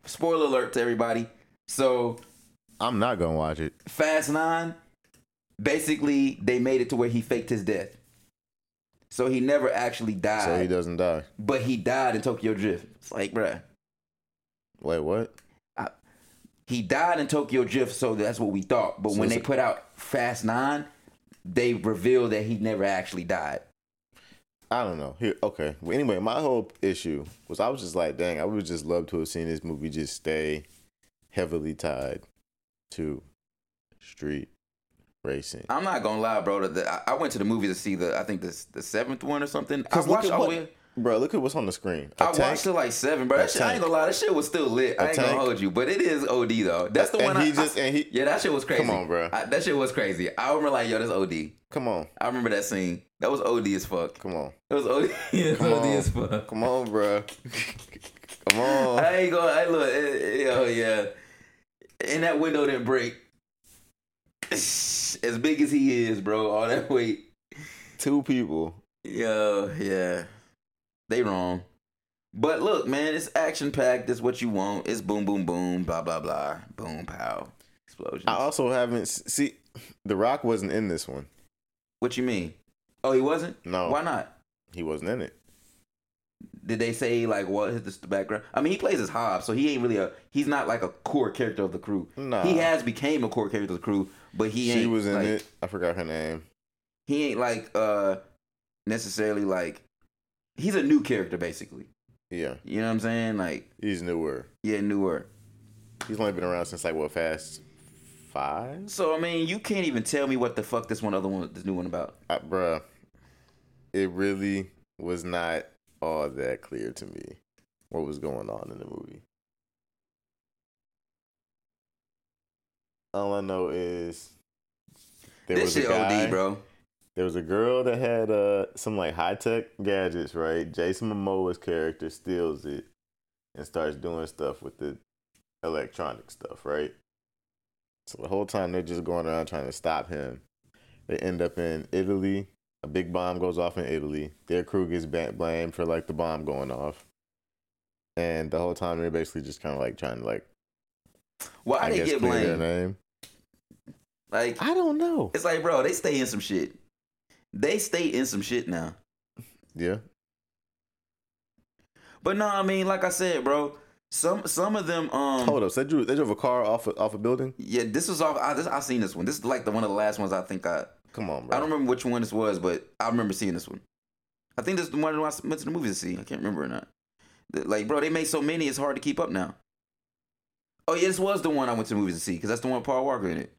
Spoiler alert to everybody. So I'm not gonna watch it. Fast Nine, basically, they made it to where he faked his death. So he never actually died, So he doesn't die. but he died in Tokyo Drift. It's like, bruh, Wait, what? he died in Tokyo Drift, so that's what we thought. But So when they put out Fast Nine, they revealed that he never actually died. I don't know. Here, okay. Well, anyway, my whole issue was I was just like, dang, I would just love to have seen this movie just stay heavily tied to street racing. I'm not gonna lie, bro. The, I- I went to the movie to see the, I think the the seventh one or something. I watched all the way. Bro, look at what's on the screen. A I tank, watched it like seven, bro. That shit, I ain't gonna lie, that shit was still lit. I A ain't tank. gonna hold you, but it is OD though. That's the and one. he I, just I- and he yeah, that shit was crazy. Come on, bro. I, that shit was crazy. I remember like, yo, that's OD. come on, I remember that scene. That was OD as fuck. come on, It was OD, it was OD as fuck. come on, bro, come on. I ain't gonna. I look. eh, eh, Oh yeah, and that window didn't break. As big as he is, bro, all that weight. Two people. Yo, yeah, they wrong. But look, man, it's action packed. It's what you want. It's boom, boom, boom, blah, blah, blah, boom, pow, explosion. I also haven't see. The Rock wasn't in this one. what you mean? Oh, he wasn't. No. Why not? He wasn't in it. Did they say like what is the background? I mean, he plays as Hobbs, so he ain't really a. He's not like a core character of the crew. Nah. He has became a core character of the crew, but he ain't. she was in like, it. I forgot her name. He ain't like uh necessarily like. He's a new character, basically. Yeah, You know what I'm saying? Like, he's newer. yeah, newer. He's only been around since like what Fast Five, So I mean, you can't even tell me what the fuck this one other one, this new one about. uh, bruh. It really was not all that clear to me what was going on in the movie. All I know is there this was shit a guy, OD, bro. There was a girl that had uh some like high tech gadgets, right? Jason Momoa's character steals it and starts doing stuff with the electronic stuff, right? So the whole time they're just going around trying to stop him. They end up in Italy. A big bomb goes off in Italy. Their crew gets blamed for like the bomb going off. And the whole time they're basically just kind of like trying to like Why I they guess get blamed? name. Like, I don't know. it's like, bro, they stay in some shit. They stay in some shit now. Yeah. But no, I mean, like I said, bro, some some of them, um, Hold up. So they drove, they drove a car off a, off a building. yeah, this was off. I this, I seen this one. This is like the one of the last ones I think I. Come on, bro. I don't remember which one this was, but I remember seeing this one. I think this is the one I went to the movies to see. I can't remember or not. Like, bro, they made so many, it's hard to keep up now. Oh yeah, this was the one I went to the movies to see because that's the one with Paul Walker in it.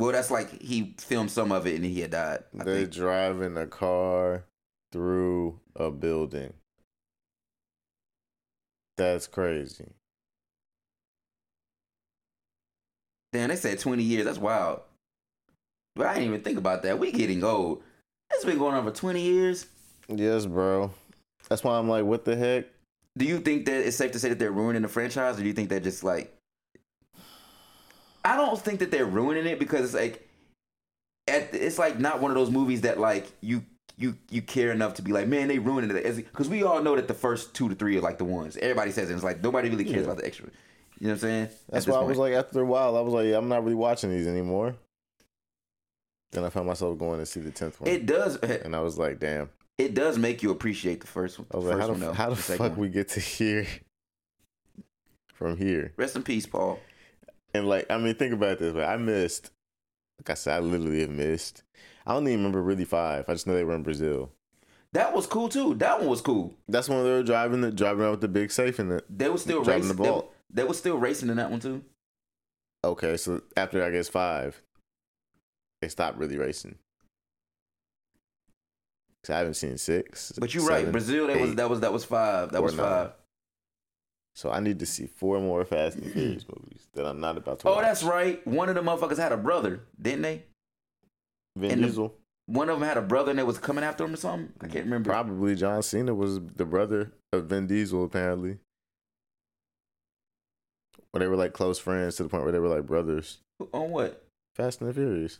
Well, that's like he filmed some of it and he had died. I They're think. driving a car through a building. That's crazy. Damn, they said twenty years. That's wild. But I didn't even think about that. We getting old. It's been going on for twenty years. Yes, bro. That's why I'm like, what the heck? Do you think that it's safe to say that they're ruining the franchise, or do you think they're just like? I don't think that they're ruining it because it's like, at it's like not one of those movies that like you you you care enough to be like, man, they ruined it. Because we all know that the first two to three are like the ones everybody says, it. it's like nobody really cares Yeah. about the extra. You know what I'm saying? That's why I was like, after a while, I was like, I'm not really watching these anymore. Then I found myself going to see the tenth one, it does eh, and I was like, damn. it does make you appreciate the first one. I was like, first how one, the, how the fuck one. we get to here from here? Rest in peace, Paul. And like, I mean, think about this way. I missed, like I said, I literally have missed. I don't even remember really five. I just know they were in Brazil. That was cool too. That one was cool. That's when they were driving the driving around with the big safe in it. They were still Driving racing. the ball. they were still racing in that one too. Okay, so after I guess five, they stopped really racing. Cause I haven't seen six. But you're right. Brazil. That was that was that was five. That was nine. five. So I need to see four more Fast and Furious movies that I'm not about to. Oh, watch. that's right. One of the motherfuckers had a brother, didn't they? Vin and the- Diesel. One of them had a brother and they was coming after him or something. I can't remember. Probably John Cena was the brother of Vin Diesel, apparently. Where they were like close friends to the point where they were like brothers. On what? Fast and the Furious.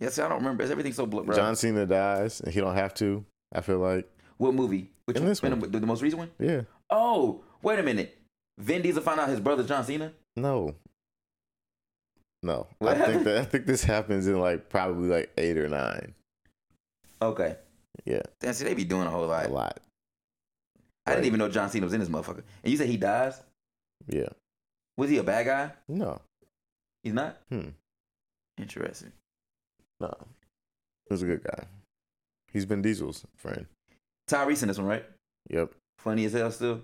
Yes, I don't remember. Is everything so bro? John Cena dies and he don't have to. I feel like What movie? Which In one? this one. The, the most recent one? Yeah. Oh, wait a minute. Vin Diesel find out his brother John Cena. No. No. What I think that I think this happens in like probably like eight or nine. Okay. Yeah. Damn, see, they be doing a whole lot. A lot. I didn't even know John Cena was in this motherfucker. And you said he dies? Yeah. Was he a bad guy? No. He's not. Hmm. Interesting. No. He was a good guy. He's been Diesel's friend. Tyrese in this one, right? Yep. Funny as hell still.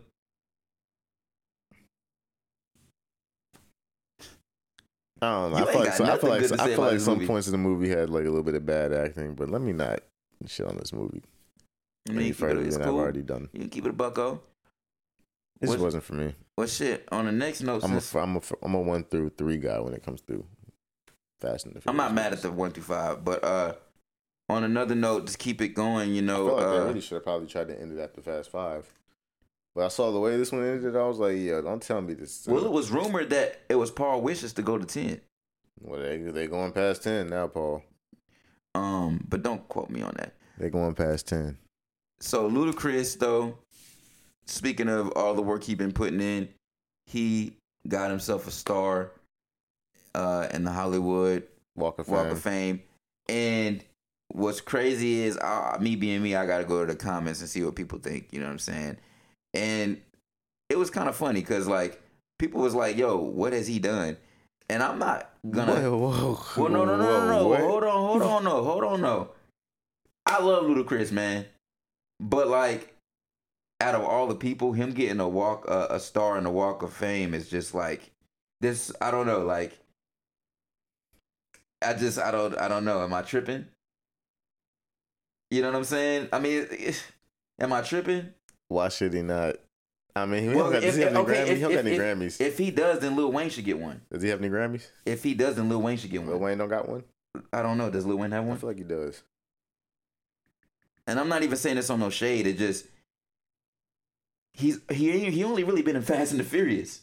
I don't know. You I feel like, so, I feel like, I feel like some movie. points in the movie had like a little bit of bad acting, but let me not shit on this movie I mean, any further than I've already done. You can keep it a bucko. Just What- wasn't for me. Well, shit. On the next note, I'm a, since, I'm a, I'm a one through three guy when it comes to Fast and the I'm not mad at the one through five, but uh, on another note, just keep it going. You I know, feel like they uh, really should have probably tried to end it after Fast Five. But I saw the way this one ended. I was like, yeah, don't tell me this. well, it was rumored that it was Paul wishes to go to ten. Well, they they going past ten now, Paul. Um, but don't quote me on that. They going past ten. So Ludacris, though, speaking of all the work he been putting in, he got himself a star uh, in the Hollywood Walk of Walk Fame. of Fame. And what's crazy is, uh, me being me, I got to go to the comments and see what people think. You know what I'm saying? And it was kind of funny because, like, people was like, yo, what has he done? And I'm not gonna. Whoa, whoa, Well, no, no, no, no, no. what? Hold on, hold on, no, hold on, no. I love Ludacris, man, but like, out of all the people, him getting a walk, uh, a star in the Walk of Fame is just like this. I don't know, like, I just, I don't, I don't know. Am I tripping? You know what I'm saying? I mean, am I tripping? Why should he not? I mean, he Well, don't got, does he have any okay, Grammys? if- he don't got any if- Grammys. If he does, then Lil Wayne should get one. does he have any Grammys? If he does, then Lil Wayne should get one. Lil. Wayne don't got one. I don't know. Does Lil Wayne have one? I feel like he does. and I'm not even saying this on no shade. It just he's he he only really been in Fast and the Furious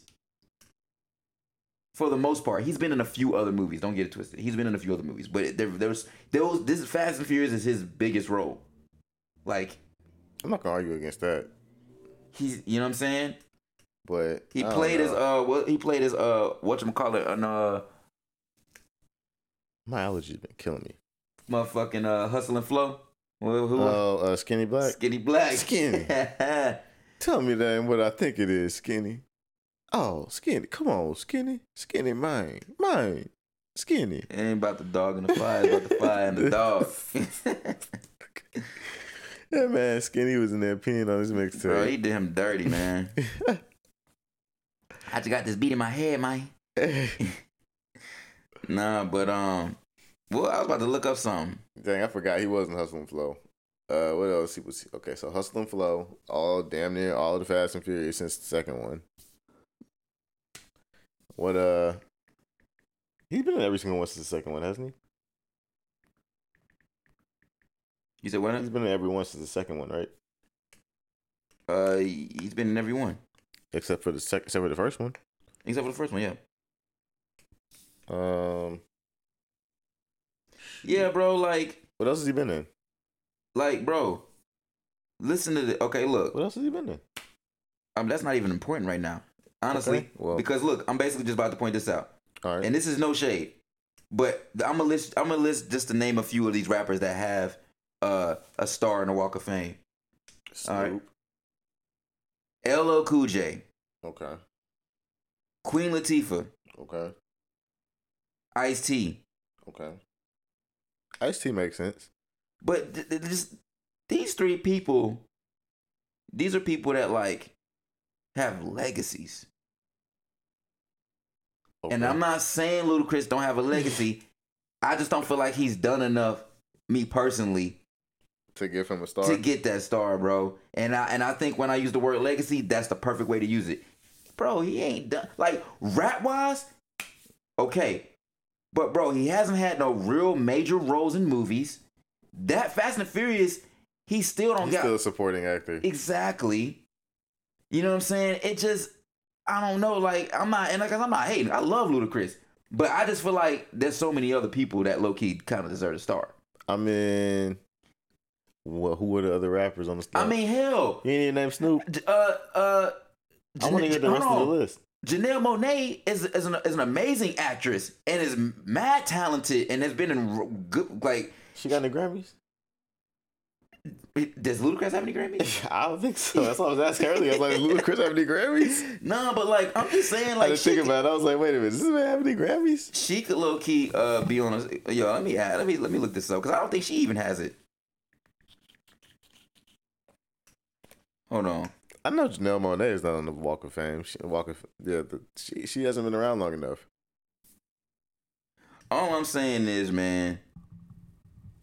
for the most part. He's been in a few other movies. Don't get it twisted. He's been in a few other movies, but there there was there was this Fast and Furious is his biggest role. Like I'm not gonna argue against that, he's you know what I'm saying. but He played know. uh what he played as uh what you call it an uh My allergies been killing me. motherfucking uh hustle and flow. Well, who Oh, uh, Skinny Black. Skinny Black. Skinny. Tell me ain't what I think it is, Skinny. Oh, Skinny. Come on, Skinny. Skinny, mine. Mine. Skinny. It ain't about the dog and the fire, it's about the fire and the dog. That man, Skinny was in there peeing on his mixtape. Bro, he did him dirty, man. I just got this beat in my head, man. Nah, but um, well, I was about to look up something. Dang, I forgot he wasn't Hustle and Flow. Uh, what else? He was okay. So Hustle and Flow, all damn near all of the Fast and Furious since the second one. What uh? He's been in every single one since the second one, hasn't You said what? he? He's been in every one since the second one, right? Uh, he's been in every one Except for the second, except for the first one. except for the first one. Yeah, Um, yeah, bro. Like, what else has he been in? like, bro. Listen to the. Okay, look. What else has he been in? Um, that's not even important right now, honestly. Okay, well- because look, I'm basically just about to point this out. All right. and this is no shade, but I'm gonna list. I'm gonna list just to name a few of these rappers that have uh, a star in the Walk of Fame. all right. Snoop. LL Cool J, Okay. Queen Latifah, Okay. Ice T. Okay. Ice T makes sense. But th- th- just these three people, these are people that like have legacies. Okay. And I'm not saying Ludacris don't have a legacy. I just don't feel like he's done enough, me personally, to give him a star. to get that star, bro. And I and I think when I use the word legacy, that's the perfect way to use it. Bro, he ain't done like rap wise, okay. But bro, he hasn't had no real major roles in movies. That Fast and Furious, he still don't He's got still a supporting actor. exactly. You know what I'm saying? It just I don't know. Like I'm not and like I'm not hating. I love Ludacris, but I just feel like there's so many other people that low key kind of deserve a star. I mean, What? Who were the other rappers on the? Stage? I mean, hell, you ain't even name Snoop. Uh, uh. I want to Jan- hear the rest hold of the list. Janelle Monáe is is an, is an amazing actress and is mad talented and has been in good like. She got any Grammys? Does Ludacris have any Grammys? I don't think so. That's what I was asking earlier. I was like, Ludacris have any Grammys? no, but like I'm just saying, like didn't she think could, about it. I was like, wait a minute, does this man have any Grammys? she could low key uh be on a yo. Let me add, let me let me look this up because I don't think she even has it. Hold on. I know Janelle Monáe is not on the Walk of Fame. She, Walk of yeah, the, she she hasn't been around long enough. All I'm saying is, man,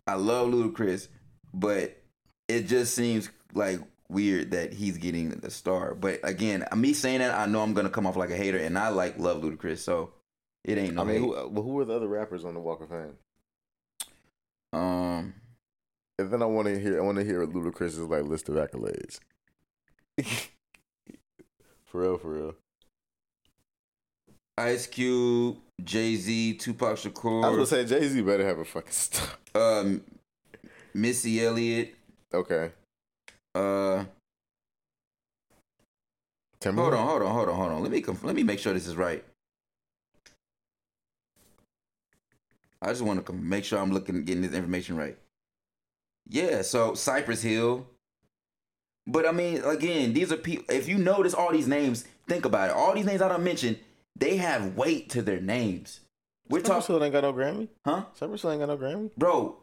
I love Ludacris, but it just seems like weird that he's getting the star. But again, me saying that, I know I'm gonna come off like a hater, and I like love Ludacris, so it ain't no I mean, hate. who, uh, well, who are the other rappers on the Walk of Fame? um, And then I want to hear I want to hear Ludacris's like list of accolades. for real, for real. Ice Cube, Jay Z, Tupac Shakur. I was gonna say Jay Z better have a fucking star. um, Missy Elliott. Okay, Uh, Timbaland. hold on, hold on, hold on, hold on. Let me conf- let me make sure this is right. I just want to make sure I'm looking getting this information right. Yeah, so Cypress Hill. But I mean, again, these are people. If you notice all these names, think about it. All these names I don't mention, they have weight to their names. We're Cypress talking, Hill ain't got no Grammy. huh, Cypress Hill ain't got no Grammy. bro?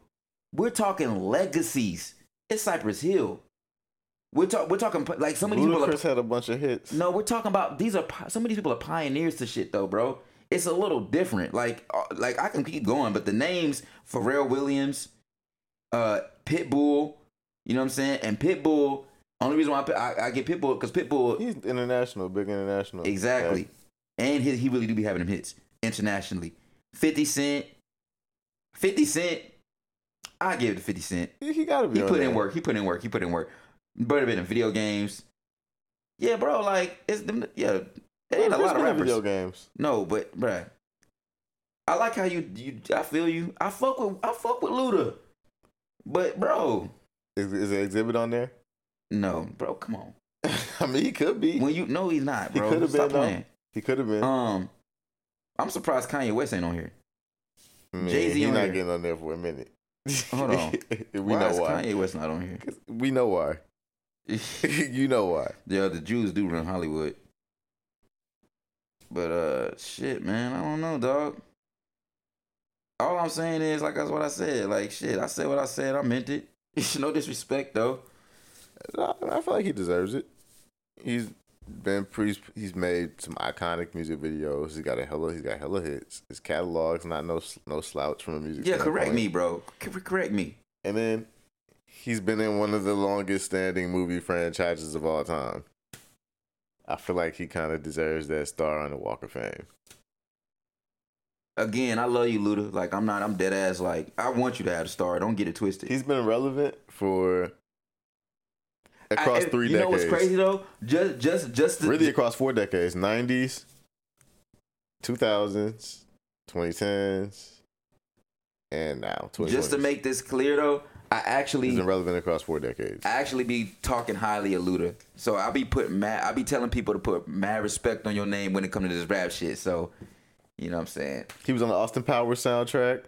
We're talking legacies. It's Cypress Hill. We're talking. We're talking like some of these people. Are, had a bunch of hits. no, we're talking about these are some of these people are pioneers to shit though, bro. It's a little different. Like, uh, like I can keep going, but the names Pharrell Williams, uh, Pitbull, you know what I'm saying, and Pitbull. Only reason why I, I, I get Pitbull because Pitbull He's international, big international. exactly, and he, he really do be having them hits internationally. Fifty Cent, Fifty Cent. I give it to Fifty Cent. Yeah, he gotta be. He put there. in work. He put in work. He put in work. But been in video games. Yeah, bro. Like it's them. Yeah, there ain't a lot of rappers. Video games. No, but bruh, I like how you you. I feel you. I fuck with I fuck with Luda. But bro, Is, is an Xzibit on there? No, bro, come on. I mean, he could be. When you no, he's not, He bro. could've Stop been, playing. He could have been. Um, I'm surprised Kanye West ain't on here. Jay-Z He's not here. getting on there for a minute. Hold on. we why know is why. Kanye West not on here. We know why. you know why. Yeah, the Jews do run Hollywood. But uh shit, man, I don't know, dog. All I'm saying is like that's what I said. Like shit, I said what I said, I meant it. no disrespect though. I, feel like he deserves it. He's been pre. He's made some iconic music videos. He's got a hella. He's got hella hits. His catalog's not no no slouch from a music. Yeah, correct me, bro. Correct me. And then he's been in one of the longest standing movie franchises of all time. I feel like he kind of deserves that star on the Walk of Fame. Again, I love you, Luda. Like I'm not I'm dead ass like I want you to have a star. Don't get it twisted. He's been relevant for across I- three you know decades. what's crazy though? Just just just the, really across four decades 90s 2000s 2010s and now 2020s. just to make this clear though, I actually he's been relevant across four decades I actually be talking highly of Luda. So I'll be putting mad I'll be telling people to put mad respect on your name when it comes to this rap shit. So you know what I'm saying? he was on the austin powers soundtrack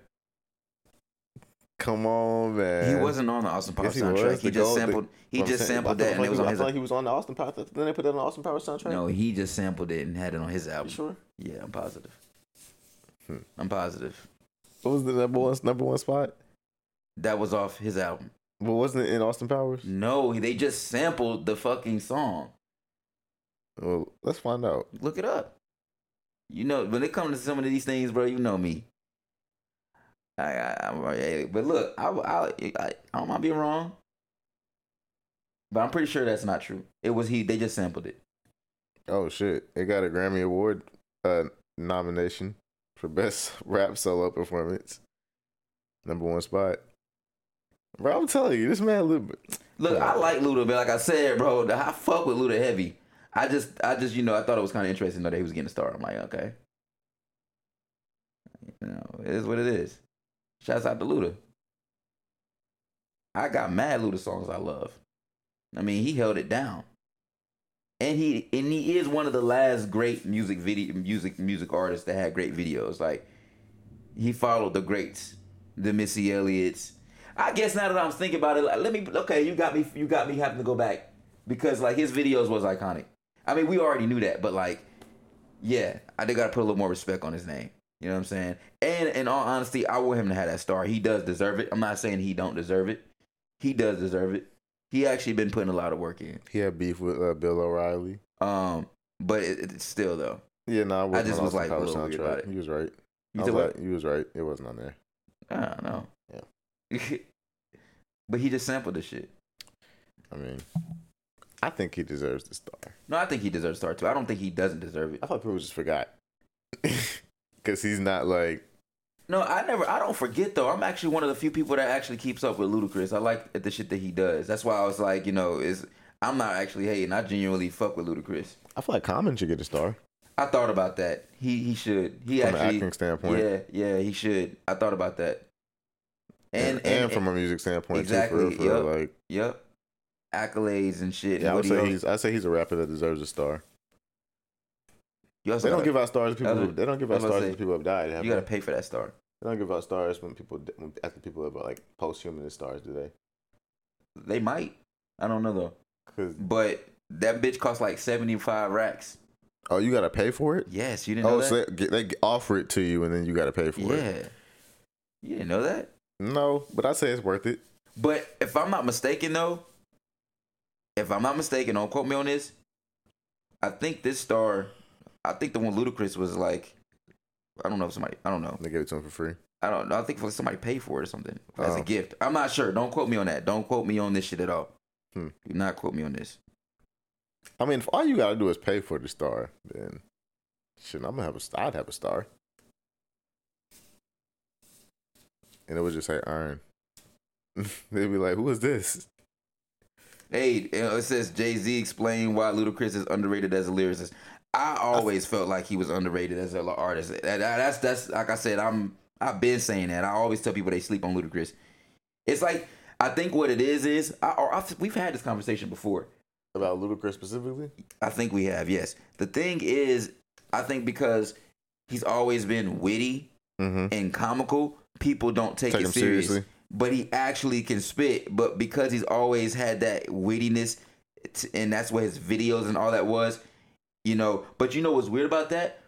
come on man he wasn't on the Austin Powers Yes, he soundtrack. was. he The just gold- the- sampled he just sampled I that and it was he on his feel like he was on the austin powers then they put it on the austin powers soundtrack No, he just sampled it and had it on his album. You sure Yeah, I'm positive. Hmm. I'm positive. what was the number one number one spot That was off his album. what wasn't it in austin powers No, they just sampled the fucking song. well let's find out Look it up. You know, when it comes to some of these things, bro, you know me. I, I, I'm, but look, I, I, I, I mind being wrong, but I'm pretty sure that's not true. It was he. They just sampled it. oh shit it got a grammy award uh nomination for best rap solo performance number one spot bro i'm telling you this man little Look, I like Luda, but like I said, bro, I fuck with Luda heavy. I just, I just, you know, I thought it was kind of interesting though that he was getting a star. I'm like, okay, you know, it is what it is. Shouts out to Luda. I got mad Luda songs I love. I mean, he held it down. And he and he is one of the last great music video music music artists that had great videos. Like he followed the greats, the Missy Elliott's. I guess now that I'm thinking about it, like, let me okay, you got me you got me having to go back because like his videos was iconic. I mean, we already knew that, but like yeah, I did got to put a little more respect on his name. You know what I'm saying? And in all honesty, I want him to have that star. He does deserve it. I'm not saying he don't deserve it. He does deserve it. He actually been putting a lot of work in. He had beef with uh, Bill O'Reilly. Um, but it, it's still though. Yeah, no, nah, I just was like a little weird about it. He was right. You I was like, he was right. It wasn't on there. I don't know. Yeah. but he just sampled the shit. I mean, I think he deserves the star. No, I think he deserves a star too. I don't think he doesn't deserve it. I thought people just forgot because he's not like No, I never. I don't forget though. I'm actually one of the few people that actually keeps up with Ludacris. I like the shit that he does. That's why I was like, you know, is I'm not actually hating. I genuinely fuck with Ludacris. I feel like Common should get a star I thought about that. He he should. He from actually. an acting standpoint. Yeah, yeah, he should. I thought about that. And and, and, and from a music standpoint Exactly, too. For real, for real. yep. Like, yep, accolades and shit. yeah, I would say he's. I say he's a rapper that deserves a star. You also They don't give out stars. to People. Who- they don't give out stars when people have died. have You got to pay for that star. They don't give out stars when people when, after people have like posthumous stars, do they? They might. I don't know though. Cause But that bitch costs like seventy five racks. oh, you gotta pay for it. Yes, you didn't oh, know Oh, so they, they offer it to you and then you gotta pay for yeah, it. Yeah, you didn't know that. No, but I say it's worth it. But if I'm not mistaken, though, if I'm not mistaken, don't quote me on this. I think this star, I think the one Ludacris was like, I don't know if somebody, I don't know, They gave it to him for free. I don't know. I think somebody paid for it or something as a Oh. gift. I'm not sure. Don't quote me on that. Don't quote me on this shit at all. Hmm. Do not quote me on this. I mean, if all you gotta do is pay for the star, then shit, I'm gonna have a. I'd have a star, and it would just say iron. They'd be like, "Who is this?" Hey, it says Jay Z explained why Ludacris is underrated as a lyricist. I always felt like he was underrated as an artist. That- that- That's that's like I said. I'm I've been saying that. I always tell people they sleep on Ludacris. It's like I think what it is is I, or I've, we've had this conversation before. About Ludacris specifically? I think we have. Yes. The thing is, I think because he's always been witty Mm-hmm. and comical, people don't take, Take it him serious. seriously. But he actually can spit. But because he's always had that wittiness, t- and that's what his videos and all that was, you know. But you know what's weird about that?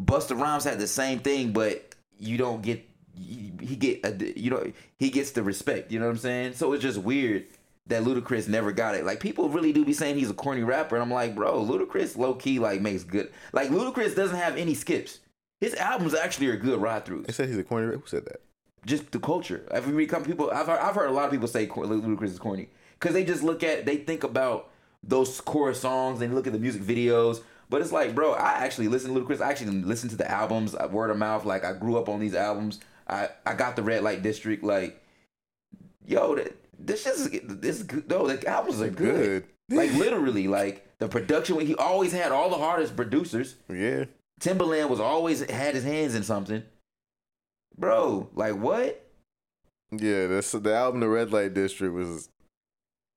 Busta Rhymes had the same thing, but you don't get. He get a, you know he gets the respect. You know what I'm saying? So it's just weird that Ludacris never got it. Like people really do be saying he's a corny rapper, and I'm like, bro, Ludacris low key like makes good. Like Ludacris doesn't have any skips. His albums actually are good ride throughs They said he's a corny. Who said that? just the culture. Every come people, I've heard, I've heard a lot of people say Ludacris is corny because they just look at, they think about those core songs and look at the music videos. But it's like, bro, I actually listen to Ludacris. I actually listen to the albums, word of mouth. Like I grew up on these albums. I I got the Red Light District. Like, yo, that, this is this is good. No, the albums are good. Good. Like literally, like the production. He always had all the hardest producers. Yeah. Timbaland was always had his hands in something. Bro, like what? Yeah. That's the album. The Red Light District was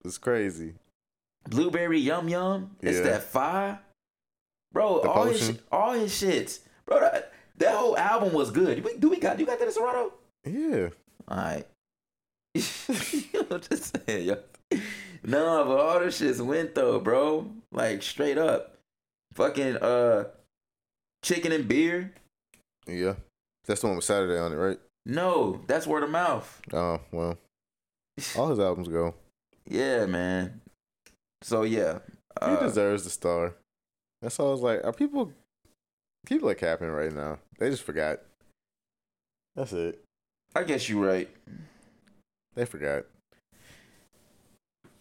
was crazy. Blueberry Yum Yum. It's Yeah. that fire. Bro, The all his Potion. sh- all his shits. Bro, that, that whole album was good. Do we, do we got you got that in Serato? Yeah. Alright. I'm just saying, yo. No, but all this shits went though, bro. Like straight up. Fucking uh chicken and beer. Yeah. That's the one with Saturday on it, right? No, that's word of mouth. Oh well. All his albums go. Yeah, man. So yeah. He Uh, deserves the star. That's all I was like. Are people people are capping right now? They just forgot. That's it. I guess you're right. They forgot.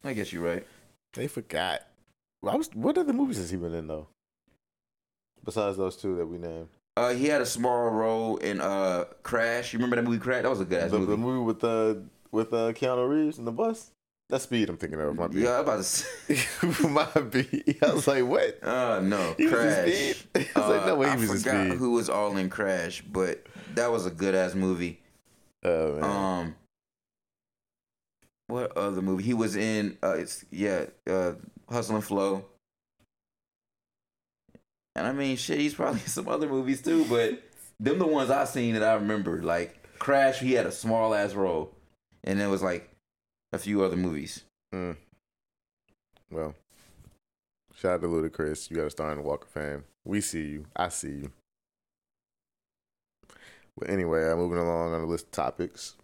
I guess you're right. They forgot. I was, what other movies has he been in though? Besides those two that we named, Uh, he had a small role in uh Crash. You remember that movie Crash? That was a good ass the, movie. the movie with uh with uh Keanu Reeves in the bus. That's Speed. I'm thinking of. My B. Yeah, I'm about to say. my B. I was like, what? Uh, no, He was Crash. Speed? I was like, no Uh, way he I was in forgot Speed. who was all in Crash, but that was a good ass movie. Oh man. Um, what other movie? He was in. Uh, it's yeah, uh, Hustle and Flow. And I mean, shit, he's probably in some other movies too, but them the ones I seen that I remember. Like Crash, he had a small ass role, and it was like a few other movies. Mm. Well, shout out to Ludacris. You got a star in the Walk of Fame. We see you. I see you. But anyway, I'm moving along on the list of topics.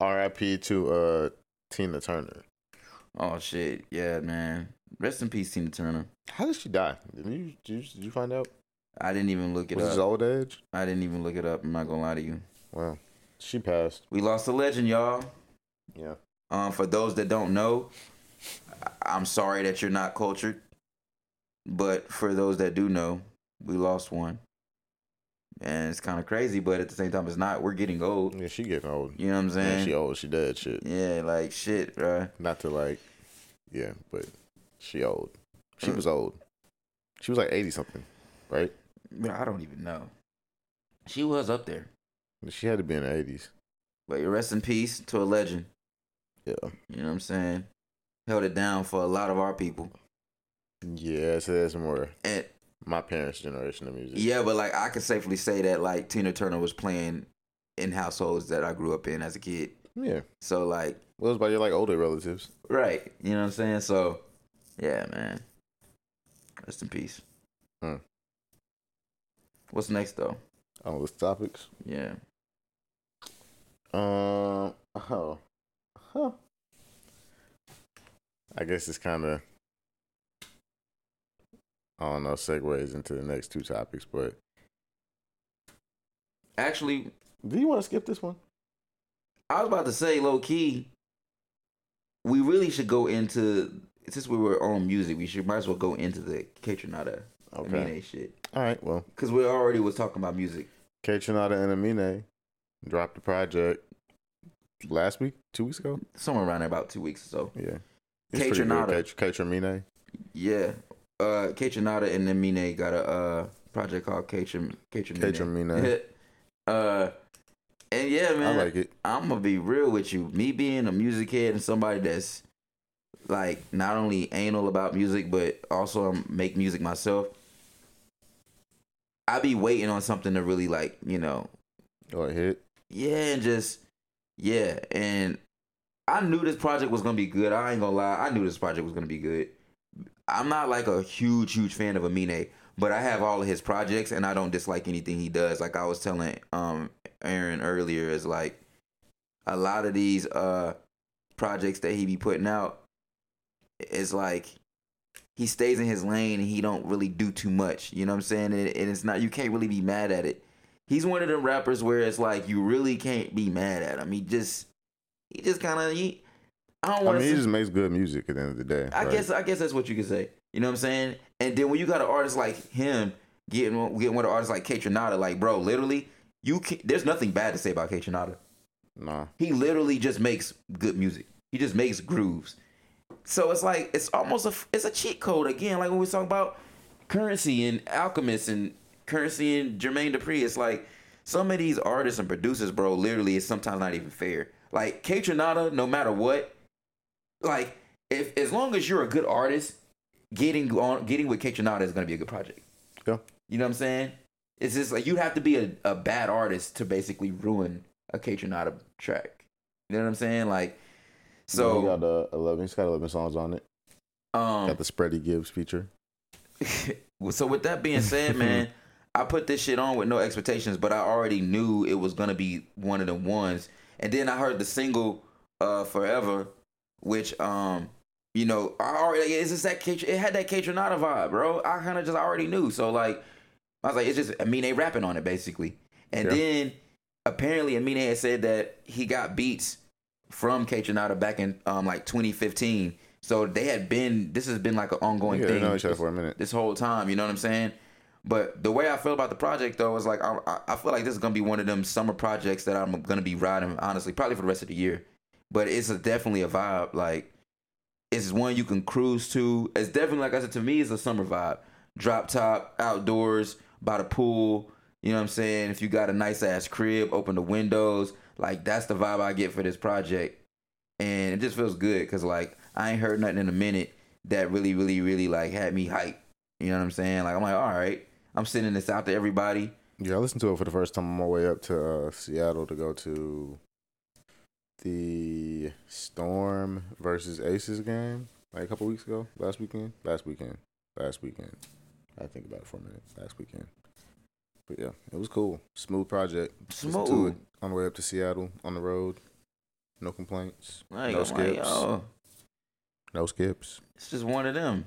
R.I.P. to uh, Tina Turner. Oh shit, yeah, man. Rest in peace, Tina Turner. How did she die? Did you did you, did you find out? I didn't even look it Was up. this old age? I didn't even look it up. I'm not gonna lie to you. Well, she passed. We lost a legend, y'all. Yeah. Um, for those that don't know, I'm sorry that you're not cultured, but for those that do know, we lost one, and it's kind of crazy. But at the same time, it's not. We're getting old. Yeah, she getting old. You know what I'm Yeah, saying? she old. She dead. Shit. Yeah, like shit, bruh. Not to like, yeah, but she old. She Mm. was old. She was like eighty something, right? I don't even know. She was up there, She had to be in the eighties. but rest in peace to a legend. Yeah. You know what I'm saying? Held it down for a lot of our people, Yeah, so that's more and my parents' generation of music. Yeah, but like I could safely say that like Tina Turner was playing in households that I grew up in as a kid. Yeah. So like, Well, it was by your like older relatives. right, you know what I'm saying? So, yeah, man. Rest in peace. Hmm. What's next though? On list topics. Yeah. Um. Oh. Huh. I guess it's kind of. I don't know. Segues into the next two topics, but Actually, do you want to skip this one? I was about to say low key. We really should go into since we were on music. We should might as well go into the Kaytranada Okay. Amine shit All right. Well, because we already was talking about music. Kaytranada and Amine dropped the project last week, two weeks ago. Somewhere around there, about two weeks or so. Yeah. Kaytranada. K Trinata. Yeah. Uh Kaytranada and then Mine got a uh project called K Trin K K uh and yeah, man, I like it. I'm gonna be real with you. Me being a music head and somebody that's like not only anal about music but also make music myself. I be waiting on something to really like, you know, Oh, it hit. yeah, and just yeah, and I knew this project was gonna be good. I ain't gonna lie, I knew this project was gonna be good. I'm not like a huge, huge fan of Amine, but I have all of his projects, and I don't dislike anything he does. Like I was telling um Aaron earlier, is like a lot of these uh projects that he be putting out is like he stays in his lane and he don't really do too much. You know what I'm saying? And, and it's not you can't really be mad at it he's one of them rappers where it's like you really can't be mad at him. He just he just kind of he. I don't want. I mean, he just makes good music at the end of the day. I right? guess I guess that's what you could say. You know what I'm saying? And then when you got an artist like him getting getting with an artist like Kaytranada, like bro, literally, you can, there's nothing bad to say about Kaytranada. Nah. He literally just makes good music. He just makes grooves. So it's like it's almost a it's a cheat code again. Like when we talk about currency and alchemists and currency and Jermaine Dupri, it's like some of these artists and producers, bro, literally it's sometimes not even fair. Like Kaytranada, no matter what, like if as long as you're a good artist, getting on getting with Kaytranada is gonna be a good project. Yeah. You know what I'm saying? It's just like you have to be a, a bad artist to basically ruin a Kaytranada track. You know what I'm saying? Like, So he got uh, eleven. He's got eleven songs on it. um, Got the Freddie Gibbs feature. so with that being said, man, I put this shit on with no expectations, but I already knew it was gonna be one of the ones. And then I heard the single uh Forever, which um you know, I already it's just that it had that Kaytranada vibe, bro. I kind of just already knew. So like I was like, it's just I mean they rapping on it basically. And Yeah. then apparently Amine had said that he got beats from Kaytranada back in um like 2015. So they had been this has been like an ongoing Yeah, thing know each other for a minute. this whole time. You know what I'm saying? But the way I feel about the project though is like I, I- feel like this is gonna be one of them summer projects that I'm gonna be riding honestly, probably for the rest of the year. But it's a, definitely a vibe. Like it's one you can cruise to. It's definitely like I said to me, it's a summer vibe. Drop top, outdoors, by the pool. You know what I'm saying? If you got a nice ass crib, open the windows. Like that's the vibe I get for this project. and it just feels good because like I ain't heard nothing in a minute that really, really, really like had me hype. You know what I'm saying? Like I'm like, all right, I'm sending this out to everybody. Yeah, I listened to it for the first time on my way up to uh, Seattle to go to the Storm versus Aces game like a couple weeks ago. Last weekend. Last weekend. Last weekend. I think about it for a minute. Last weekend. But yeah, it was cool. Smooth project. Smooth. it on the way up to Seattle on the road. No complaints. No skips. No skips. it's just one of them.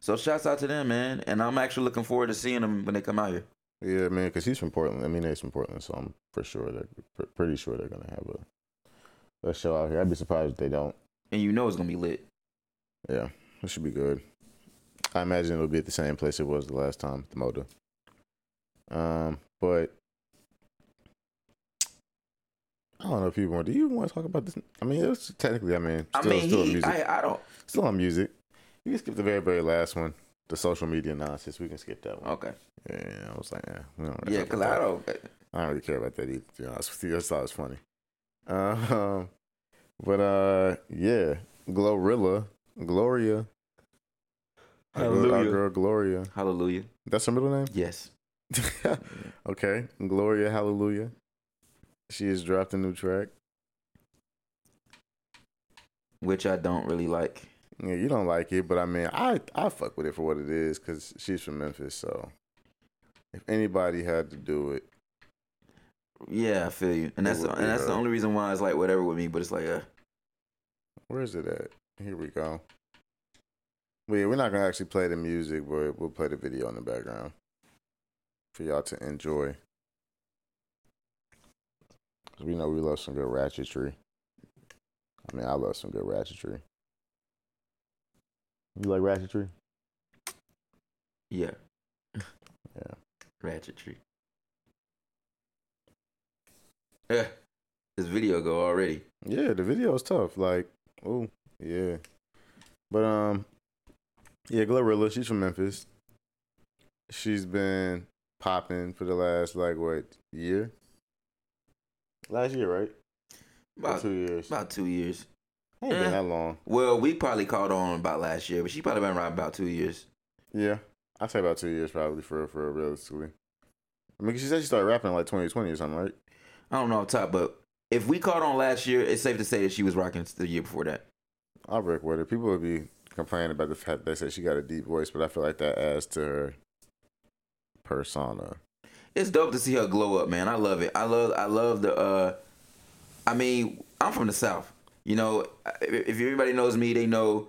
So shouts out to them, man. And I'm actually looking forward to seeing them when they come out here. Yeah, man, because he's from Portland. I mean, he's from Portland, so I'm for sure they're pr- pretty sure they're gonna have a a show out here. I'd be surprised if they don't. And you know it's gonna be lit. Yeah, it should be good. I imagine it'll be at the same place it was the last time, the Moda. Um, but I don't know if you want. Do you want to talk about this? I mean, it's technically. I mean, I still, mean, still he, music. I, I don't. still on music. You can skip the very, very last one, the social media nonsense. We can skip that one. Okay. Yeah, I was like, yeah, we don't really Yeah, because I don't. I don't really care about that either. To be honest with you, I thought it was funny. Um, but uh, yeah, Glorilla, Gloria, our girl, our Hallelujah. girl Gloria. Hallelujah. That's her middle name. Yes. okay, Gloria, Hallelujah. She has dropped a new track. Which I don't really like. Yeah, you don't like it, but I mean, I I fuck with it for what it is because she's from Memphis. So if anybody had to do it, Yeah, I feel you, and that's the, and that's the only reason why it's like whatever with me. But it's like, uh, Where is it at? Here we go. Yeah, we're not gonna actually play the music, but we'll play the video in the background for y'all to enjoy. 'Cause we know we love some good ratchetry. I mean, I love some good ratchetry. You like ratchetry? yeah, Yeah. ratchetry. Yeah, this video go already. Yeah, the video is tough. Like, oh, yeah. But um, yeah, Glorilla, she's from Memphis. She's been popping for the last like what year? Last year, right? Or About two years. about two years. Ain't been eh. that long. Well, we probably caught on about last year, but she probably been around about two years. Yeah, I'd say about two years probably for for real realistically. I mean, she said she started rapping like 2020 or something, right? I don't know off top, but if we caught on last year, it's safe to say that she was rocking the year before that. I'll work with her. People would be complaining about the fact that they said she got a deep voice, but I feel like that adds to her persona. It's dope to see her glow up, man. I love it. I love I love the uh I mean, I'm from the South. You know, if everybody knows me, they know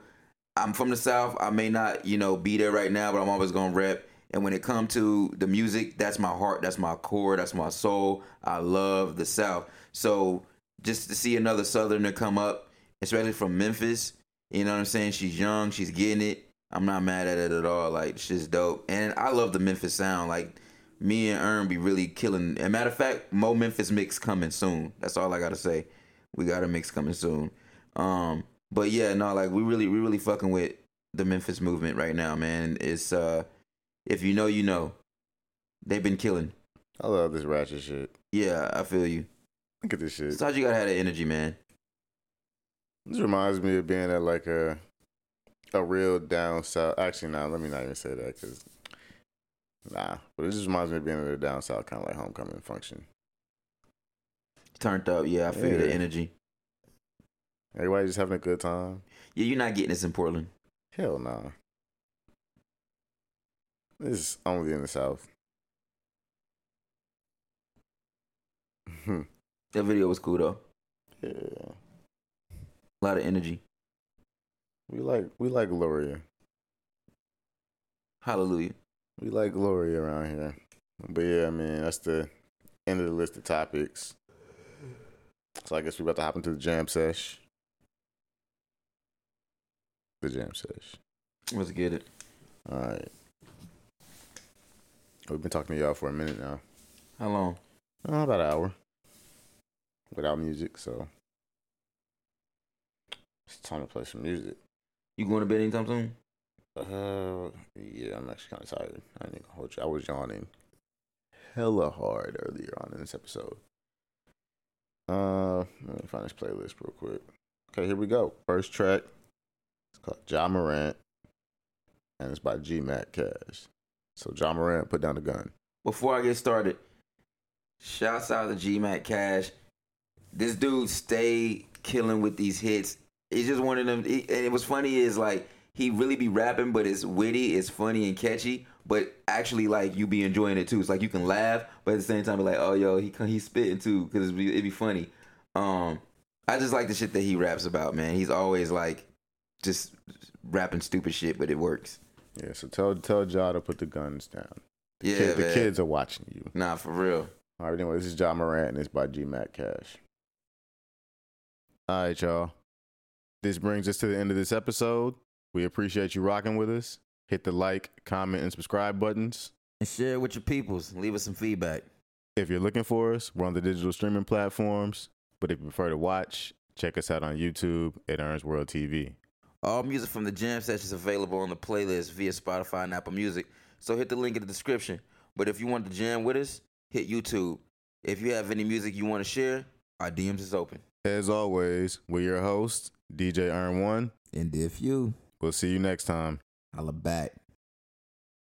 I'm from the South. I may not, you know, be there right now, but I'm always gonna rep. And when it comes to the music, that's my heart, that's my core, that's my soul. I love the South. So just to see another Southerner come up, especially from Memphis, you know what I'm saying? She's young, she's getting it. I'm not mad at it at all. Like shit's dope. And I love the Memphis sound. Like me and Ern be really killing. And matter of fact, Mo Memphis mix coming soon. That's all I gotta say. We got a mix coming soon. Um, but yeah, no, like we really, we really fucking with the Memphis movement right now, man. It's uh, if you know, you know. They've been killing. I love this ratchet shit. Yeah, I feel you. Look at this shit. Sometimes you gotta have that energy, man. This reminds me of being at like a a real down south. Actually, nah, let me not even say that because nah. But it just reminds me of being at a down south kind of like homecoming function. Turned up, yeah. I feel Yeah. the energy. Everybody just having a good time. Yeah, you're not getting this in Portland. Hell nah. This is only in the south. That video was cool though. yeah, A lot of energy. we like we like Gloria. Hallelujah. We like Gloria around here. But yeah, man, that's the end of the list of topics. So I guess we're about to hop into the jam sesh. The jam sesh. Let's get it. All right. We've been talking to y'all for a minute now. How long? Uh, about an hour. Without music, so it's time to play some music. You going to bed anytime soon? Uh, yeah, I'm actually kind of tired. I ain't gonna hold you. I was yawning hella hard earlier on in this episode. Uh, let me find this playlist real quick. Okay, here we go. First track. It's called Ja Morant. And it's by G Mac Cash. So Ja Morant put down the gun. Before I get started, shouts out to G Mac Cash. This dude stay killing with these hits. He's just one of them. he- and it was funny is like he really be rapping, but it's witty, it's funny and catchy. But actually, like you be enjoying it too. It's like you can laugh, but at the same time, be like, oh yo, he he's spitting too because it be, it be funny. Um, I just like the shit that he raps about, man. He's always like just rapping stupid shit, but it works. Yeah, so tell tell Ja to put the guns down. Yeah, Kid- the kids are watching you. Nah, for real. All right, anyway, this is Ja Morant and it's by G Mac Cash. All right, y'all. This brings us to the end of this episode. We appreciate you rocking with us. Hit the like, comment, and subscribe buttons. And share it with your peoples. Leave us some feedback. If you're looking for us, we're on the digital streaming platforms. But if you prefer to watch, check us out on YouTube at Ern's World TV. All music from the jam sessions is available on the playlist via Spotify and Apple Music. So hit the link in the description. But if you want to jam with us, hit YouTube. If you have any music you want to share, our DMs is open. As always, we're your hosts, DJ Ern One. And if you, We'll see you next time. Holla back.